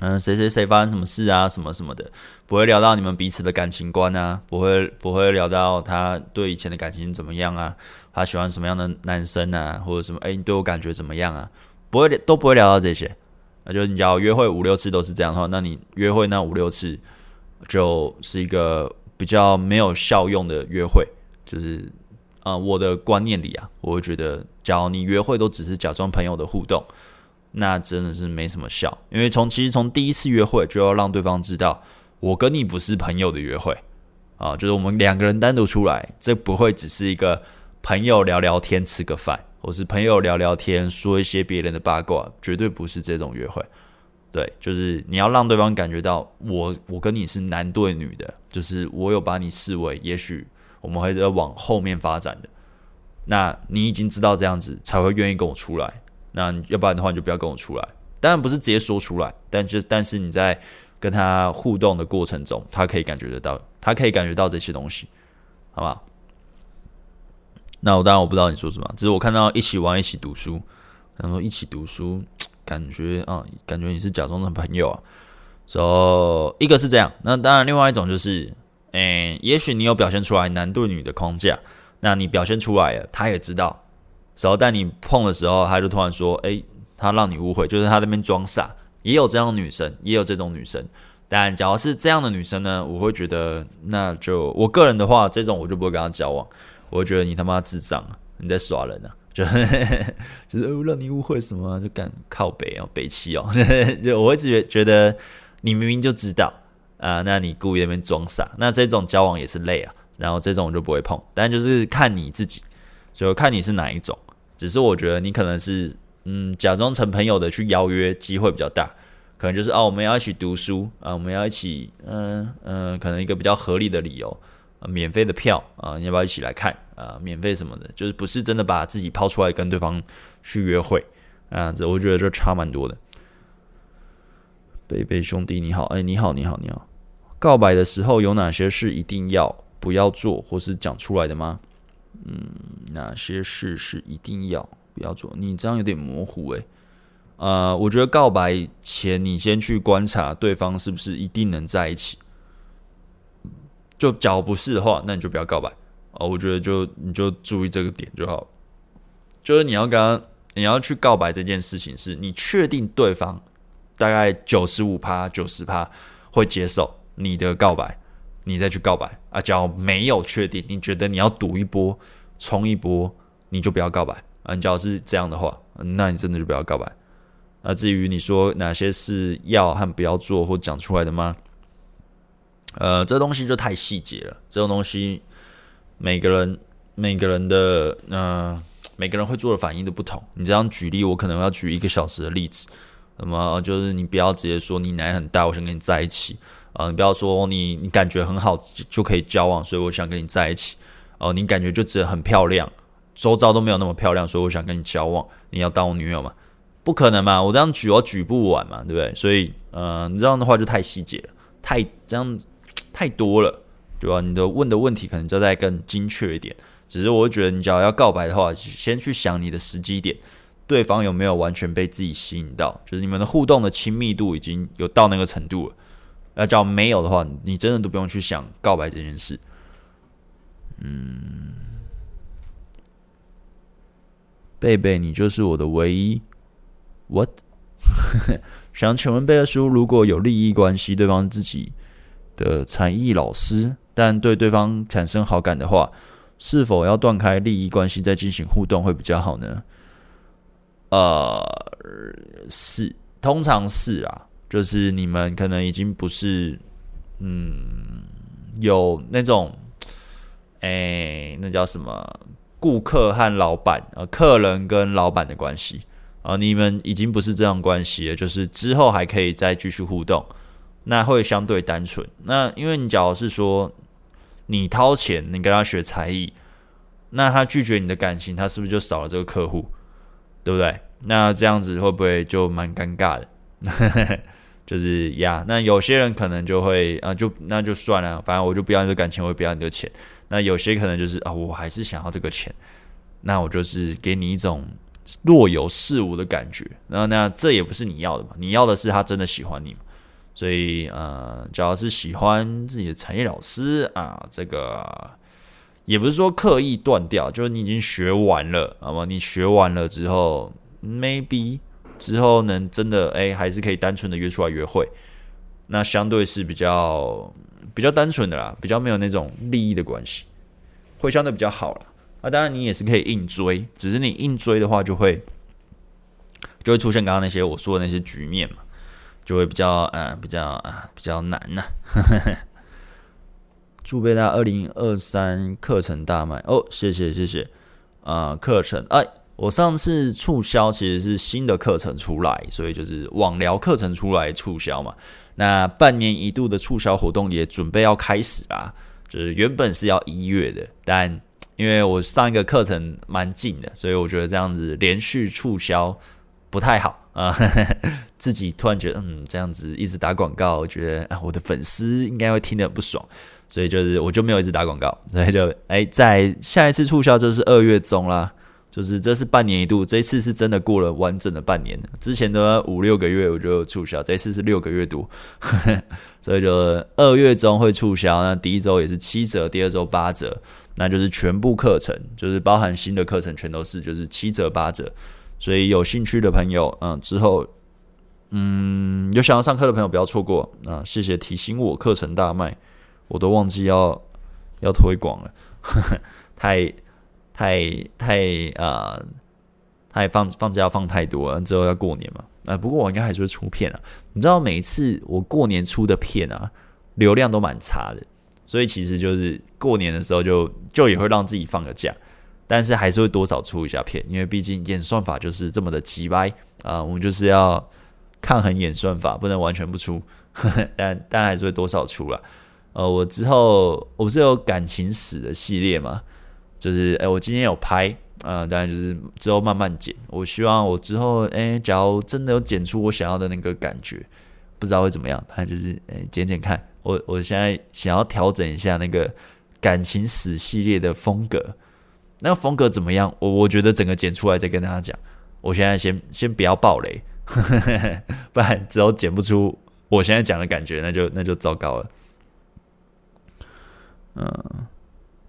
嗯，谁谁谁发生什么事啊，什么什么的，不会聊到你们彼此的感情观啊，不会不会聊到他对以前的感情怎么样啊，他喜欢什么样的男生啊，或者什么，哎，你对我感觉怎么样啊，不会都不会聊到这些。那就是你只要约会五六次都是这样的话，那你约会那五六次就是一个比较没有效用的约会。就是啊、我的观念里啊，我会觉得，假如你约会都只是假装朋友的互动，那真的是没什么效。因为从其实从第一次约会就要让对方知道，我跟你不是朋友的约会啊，就是我们两个人单独出来，这不会只是一个朋友聊聊天、吃个饭。或是朋友聊聊天，说一些别人的八卦，绝对不是这种约会。对，就是你要让对方感觉到我我跟你是男对女的，就是我有把你视为，也许我们会再往后面发展的。那你已经知道这样子才会愿意跟我出来，那要不然的话你就不要跟我出来。当然不是直接说出来，但就但是你在跟他互动的过程中，他可以感觉得到，他可以感觉到这些东西，好不好？那我当然我不知道你说什么，只是我看到一起玩、一起读书，然后一起读书，感觉啊，感觉你是假装成朋友啊。所以一个是这样，那当然另外一种就是，诶，也许你有表现出来男对女的框架，那你表现出来了，他也知道。然后但你碰的时候，他就突然说，诶，他让你误会，就是他那边装傻，也有这样的女生，也有这种女生。但假如是这样的女生呢，我会觉得，那就我个人的话，这种我就不会跟她交往。我会觉得你他妈智障，你在耍人啊！就 [laughs] 就是让你误会什么，就敢靠北哦，北七哦，[laughs] 就我一直觉觉得你明明就知道啊，那你故意那边装傻，那这种交往也是累啊。然后这种我就不会碰，但就是看你自己，就看你是哪一种。只是我觉得你可能是嗯，假装成朋友的去邀约，机会比较大，可能就是哦，我们要一起读书啊，我们要一起嗯嗯，可能一个比较合理的理由。免费的票啊，你要不要一起来看啊？免费什么的，就是不是真的把自己抛出来跟对方去约会啊？这我觉得就差蛮多的。贝贝兄弟你好，哎，你好，你好，你好。告白的时候有哪些事一定要不要做，或是讲出来的吗？嗯，哪些事是一定要不要做？你这样有点模糊诶。呃，我觉得告白前你先去观察对方是不是一定能在一起。就假如不是的话，那你就不要告白哦。我觉得就你就注意这个点就好。就是你要跟他，你要去告白这件事情，是你确定对方大概九十五趴、九十趴会接受你的告白，你再去告白啊。假如没有确定，你觉得你要赌一波、冲一波，你就不要告白啊。你假如是这样的话，那你真的就不要告白。那至于你说哪些是要和不要做或讲出来的吗？呃，这东西就太细节了。这种东西，每个人每个人的呃，每个人会做的反应都不同。你这样举例，我可能要举一个小时的例子。那么就是你不要直接说你奶很大，我想跟你在一起啊、呃。你不要说你你感觉很好就可以交往，所以我想跟你在一起。哦、你感觉就只很漂亮，周遭都没有那么漂亮，所以我想跟你交往。你要当我女友吗？不可能嘛！我这样举我举不完嘛，对不对？所以呃，你这样的话就太细节了，太这样。太多了，对吧？你的问的问题可能就再更精确一点。只是我觉得，你只要要告白的话，先去想你的时机点，对方有没有完全被自己吸引到，就是你们的互动的亲密度已经有到那个程度了。要叫没有的话，你真的都不用去想告白这件事。嗯，贝贝，你就是我的唯一。What？[laughs] 想请问贝尔叔，如果有利益关系，对方自己。的才艺老师，但对对方产生好感的话，是否要断开利益关系再进行互动会比较好呢？呃，是，通常是啊，就是你们可能已经不是，嗯，有那种，哎，那叫什么？顾客和老板，呃，客人跟老板的关系，啊，你们已经不是这样关系了，就是之后还可以再继续互动，那会相对单纯。那因为你假如是说你掏钱，你跟他学才艺，那他拒绝你的感情，他是不是就少了这个客户？对不对？那这样子会不会就蛮尴尬的？[laughs] 就是呀，那有些人可能就会啊，就那就算了，反正我就不要你的感情，我也不要你的钱。那有些可能就是啊，我还是想要这个钱，那我就是给你一种若有似无的感觉。那那这也不是你要的嘛？你要的是他真的喜欢你嘛？所以呃，只要是喜欢自己的产业老师啊，这个也不是说刻意断掉，就是你已经学完了，好吗？你学完了之后，maybe。之后能真的哎、还是可以单纯的约出来约会，那相对是比较比较单纯的啦，比较没有那种利益的关系，会相对比较好了。那当然你也是可以硬追，只是你硬追的话，就会就会出现刚刚那些我说的那些局面嘛，就会比较啊、呃、比较啊、比较难呐、啊。[laughs] 祝贝大二零二三课程大卖哦，谢谢谢谢啊，课程哎。我上次促销其实是新的课程出来，所以就是网聊课程出来促销嘛。那半年一度的促销活动也准备要开始啦，就是原本是要一月的，但因为我上一个课程蛮近的，所以我觉得这样子连续促销不太好啊。[laughs] 自己突然觉得，嗯，这样子一直打广告，我觉得啊，我的粉丝应该会听得很不爽，所以就是我就没有一直打广告，所以就哎，在下一次促销就是二月中啦。就是这是半年一度，这一次是真的过了完整的半年。之前的五六个月我就促销，这一次是六个月多，[laughs] 所以就二月中会促销。那第一周也是七折，第二周八折，那就是全部课程，就是包含新的课程全都是就是七折八折。所以有兴趣的朋友，嗯，之后嗯有想要上课的朋友不要错过啊！谢谢提醒我，课程大卖，我都忘记要要推广了，[laughs] 太。太太啊、呃，太放放假要放太多了，之后要过年嘛。啊、不过我应该还是会出片啊。你知道每一次我过年出的片啊，流量都蛮差的，所以其实就是过年的时候就就也会让自己放个假，但是还是会多少出一下片，因为毕竟演算法就是这么的机掰啊，我们就是要抗衡演算法，不能完全不出，呵 [laughs] 呵但但还是会多少出了。呃，我之后我不是有感情史的系列吗？就是哎、我今天有拍啊、当然就是之后慢慢剪。我希望我之后哎、欸，假如真的有剪出我想要的那个感觉，不知道会怎么样。反正就是哎、剪剪看。我我现在想要调整一下那个感情史系列的风格，那个风格怎么样？我我觉得整个剪出来再跟大家讲。我现在先先不要爆雷，[laughs] 不然之后剪不出我现在讲的感觉，那就那就糟糕了。嗯。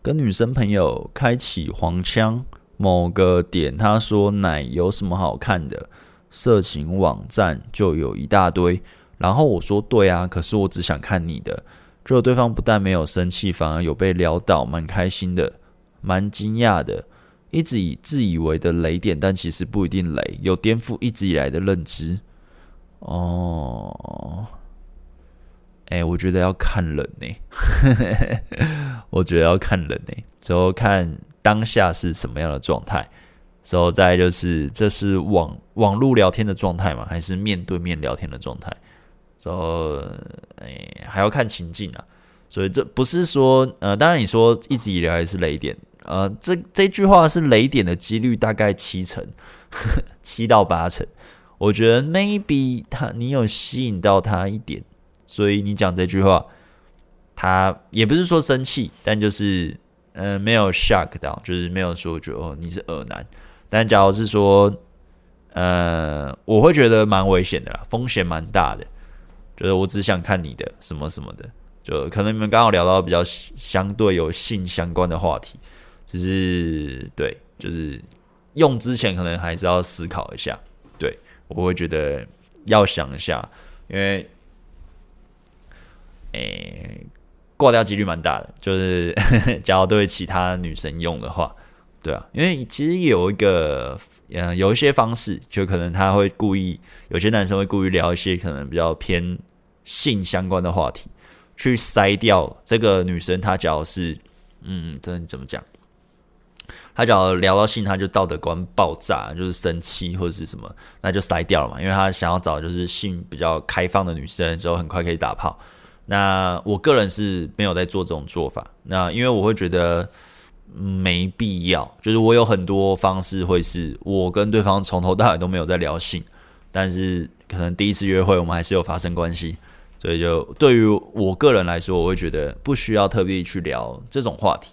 跟女生朋友开启黄腔，某个点他说奶有什么好看的？色情网站就有一大堆。然后我说对啊，可是我只想看你的。结果对方不但没有生气，反而有被撩到，蛮开心的，蛮惊讶的。一直以自以为的雷点，但其实不一定雷，有颠覆一直以来的认知。哦。哎、我觉得要看人呢、欸，[laughs] 我觉得要看人呢、欸，之后看当下是什么样的状态，之后再就是这是网网络聊天的状态吗？还是面对面聊天的状态？之后哎、还要看情境啊，所以这不是说呃，当然你说一直以来是雷点，呃，这这句话是雷点的几率大概七成，[laughs] 七到八成，我觉得 maybe 他你有吸引到他一点。所以你讲这句话，他也不是说生气，但就是呃没有 shock 到，就是没有说觉得哦你是恶男。但假如是说，呃，我会觉得蛮危险的啦，风险蛮大的。就是我只想看你的什么什么的，就可能你们刚好聊到比较相对有性相关的话题，只是对，就是用之前可能还是要思考一下。对，我会觉得要想一下，因为。诶、欸，挂掉几率蛮大的，就是 [laughs] 假如对其他女生用的话，对啊，因为其实有一个，嗯，有一些方式，就可能他会故意，有些男生会故意聊一些可能比较偏性相关的话题，去筛掉这个女生。她假如是，嗯，这怎么讲？他只要聊到性，他就道德观爆炸，就是生气或者是什么，那就筛掉了嘛。因为他想要找就是性比较开放的女生，之后很快可以打炮。那我个人是没有在做这种做法。那因为我会觉得没必要，就是我有很多方式会是我跟对方从头到尾都没有在聊性，但是可能第一次约会我们还是有发生关系。所以就对于我个人来说，我会觉得不需要特别去聊这种话题。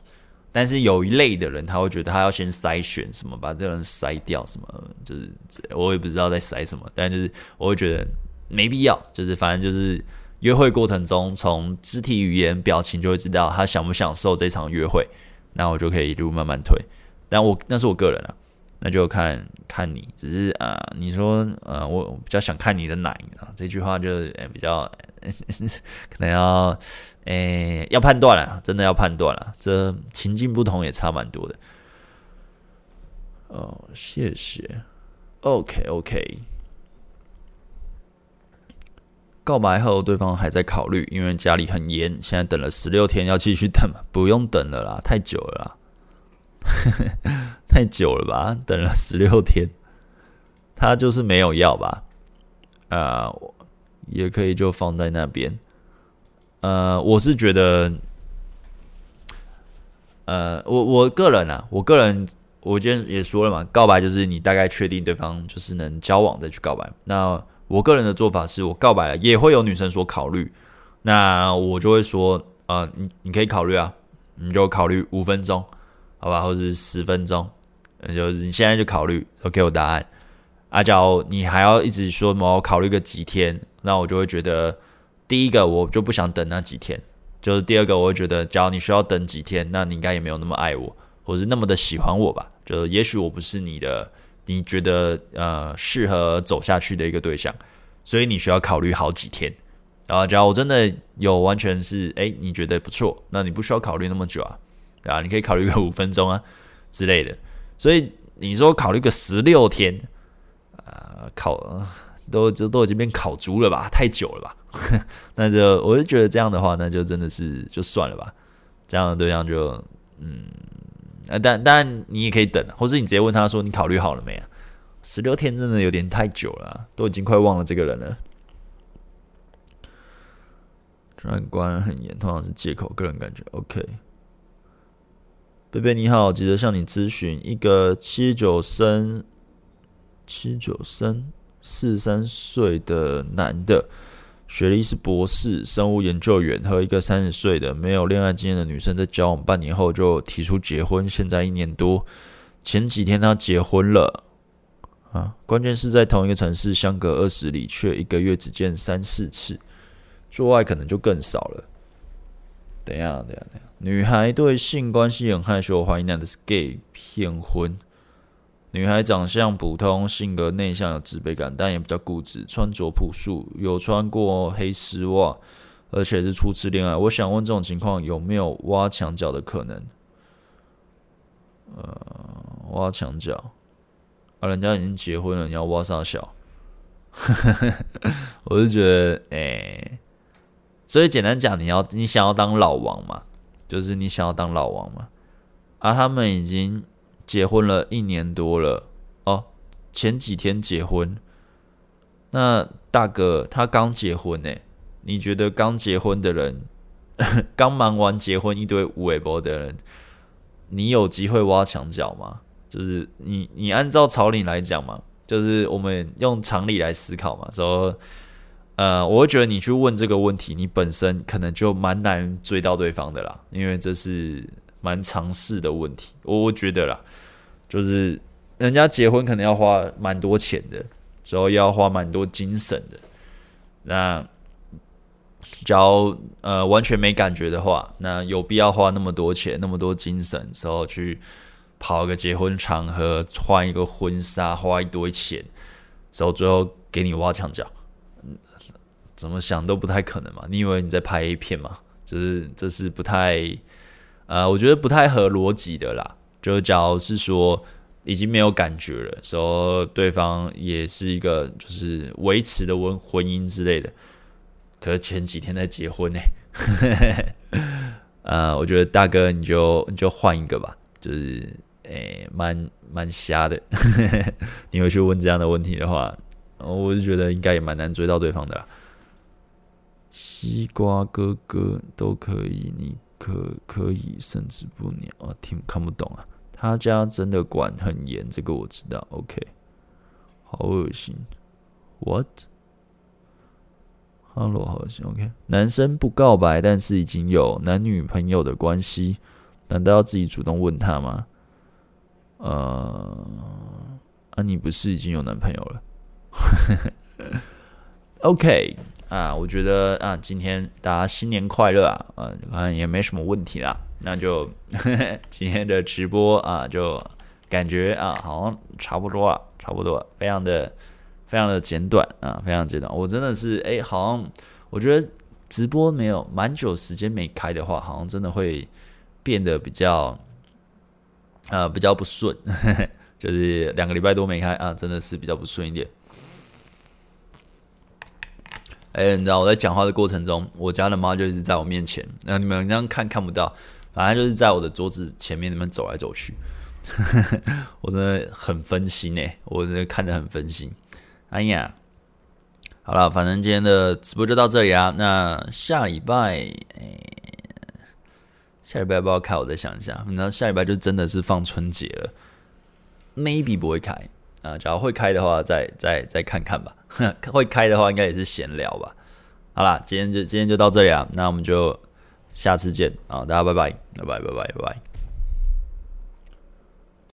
但是有一类的人，他会觉得他要先筛选什么，把这个人筛掉什么，就是我也不知道在筛什么。但就是我会觉得没必要，就是反正就是约会过程中，从肢体语言、表情就会知道他享不享受这场约会。那我就可以一路慢慢推。但我那是我个人啊。那就看看你，只是啊、你说呃，我比较想看你的奶啊，这句话就、呃、比较 [laughs] 可能要诶、要判断了，真的要判断了，这情境不同也差蛮多的。哦，谢谢。OK OK。告白后，对方还在考虑，因为家里很严，现在等了十六天，要继续等吗？不用等了啦，太久了啦。[laughs] 太久了吧，等了十六天，他就是没有要吧？啊、呃，也可以就放在那边。呃，我是觉得，呃，我我个人啊，我个人，我今天也说了嘛，告白就是你大概确定对方就是能交往再去告白。那我个人的做法是我告白了，也会有女生说考虑，那我就会说，啊、呃，你你可以考虑啊，你就考虑五分钟。好吧，或者是十分钟，就是你现在就考虑，都给我答案。阿、娇，你还要一直说我考虑个几天，那我就会觉得，第一个我就不想等那几天，就是第二个我会觉得，假如你需要等几天，那你应该也没有那么爱我，或是那么的喜欢我吧？就是也许我不是你的，你觉得呃适合走下去的一个对象，所以你需要考虑好几天。然后，假如我真的有完全是，哎，你觉得不错，那你不需要考虑那么久啊。啊，你可以考虑个 [laughs] 五分钟啊之类的，所以你说考虑个十六天，啊、呃，考都就都已经变考猪了吧？太久了吧？[laughs] 那就我就觉得这样的话，那就真的是就算了吧。这样的对象就嗯，啊，但但你也可以等，或是你直接问他说你考虑好了没啊？十六天真的有点太久了、都已经快忘了这个人了。转关很严，通常是借口，个人感觉 OK。贝贝你好，急着向你咨询一个七九生七九生四三岁的男的，学历是博士，生物研究员，和一个三十岁的没有恋爱经验的女生在交往半年后就提出结婚，现在一年多，前几天他结婚了啊，关键是在同一个城市，相隔二十里，却一个月只见三四次，做爱可能就更少了。等一下，等一下，等一下。女孩对性关系很害羞，怀疑男的是 gay 骗婚。女孩长相普通，性格内向，有自卑感，但也比较固执。穿着朴素，有穿过黑丝袜，而且是初次恋爱。我想问，这种情况有没有挖墙脚的可能？呃，挖墙脚啊，人家已经结婚了，你要挖啥小？[laughs] 我是觉得，哎、所以简单讲，你要你想要当老王嘛？就是你想要当老王嘛？啊，他们已经结婚了一年多了哦，前几天结婚。那大哥他刚结婚呢，你觉得刚结婚的人，[laughs] 刚忙完结婚一堆无尾波的人，你有机会挖墙脚吗？就是你你按照常理来讲嘛，就是我们用常理来思考嘛，说。呃，我会觉得你去问这个问题，你本身可能就蛮难追到对方的啦，因为这是蛮常识的问题。我觉得啦，就是人家结婚可能要花蛮多钱的，之后要花蛮多精神的。那假如呃完全没感觉的话，那有必要花那么多钱、那么多精神，之后去跑个结婚场合，换一个婚纱，花一堆钱，之后最后给你挖墙脚。怎么想都不太可能嘛？你以为你在拍 A 片嘛？就是这是不太，呃，我觉得不太合逻辑的啦。就假如是说已经没有感觉了，说对方也是一个就是维持的婚婚姻之类的，可是前几天在结婚呢、欸。[laughs] 呃，我觉得大哥你就你就换一个吧，就是诶，蛮蛮瞎的。[laughs] 你会去问这样的问题的话，我就觉得应该也蛮难追到对方的啦。西瓜哥哥都可以，你可可以，甚至不鸟啊？听看不懂啊？他家真的管很严，这个我知道。OK，好恶心。What？Hello，好恶心。OK，男生不告白，但是已经有男女朋友的关系，难道要自己主动问他吗？呃，啊，你不是已经有男朋友了？[laughs] OK。啊，我觉得啊，今天大家新年快乐啊，啊，好像也没什么问题啦。那就呵呵 [laughs] 今天的直播啊，就感觉啊，好像差不多了，差不多，非常的非常的简短啊，非常简短。我真的是哎，好像我觉得直播没有蛮久时间没开的话，好像真的会变得比较啊比较不顺，[laughs] 就是两个礼拜多没开啊，真的是比较不顺一点。哎、你知道我在讲话的过程中，我家的猫就一直在我面前。那你们这样看看不到，反正就是在我的桌子前面，那边走来走去。[laughs] 我真的很分心哎，我真的看得很分心。哎呀，好了，反正今天的直播就到这里啊。那下礼拜，哎、下礼拜要不要开？我再想一下。那下礼拜就真的是放春节了，maybe 不会开。啊，假如会开的话，再再再看看吧。[laughs] 会开的话，应该也是闲聊吧。好啦，今天就今天就到这里啊，那我们就下次见啊，大家拜拜，拜拜，拜拜，拜拜。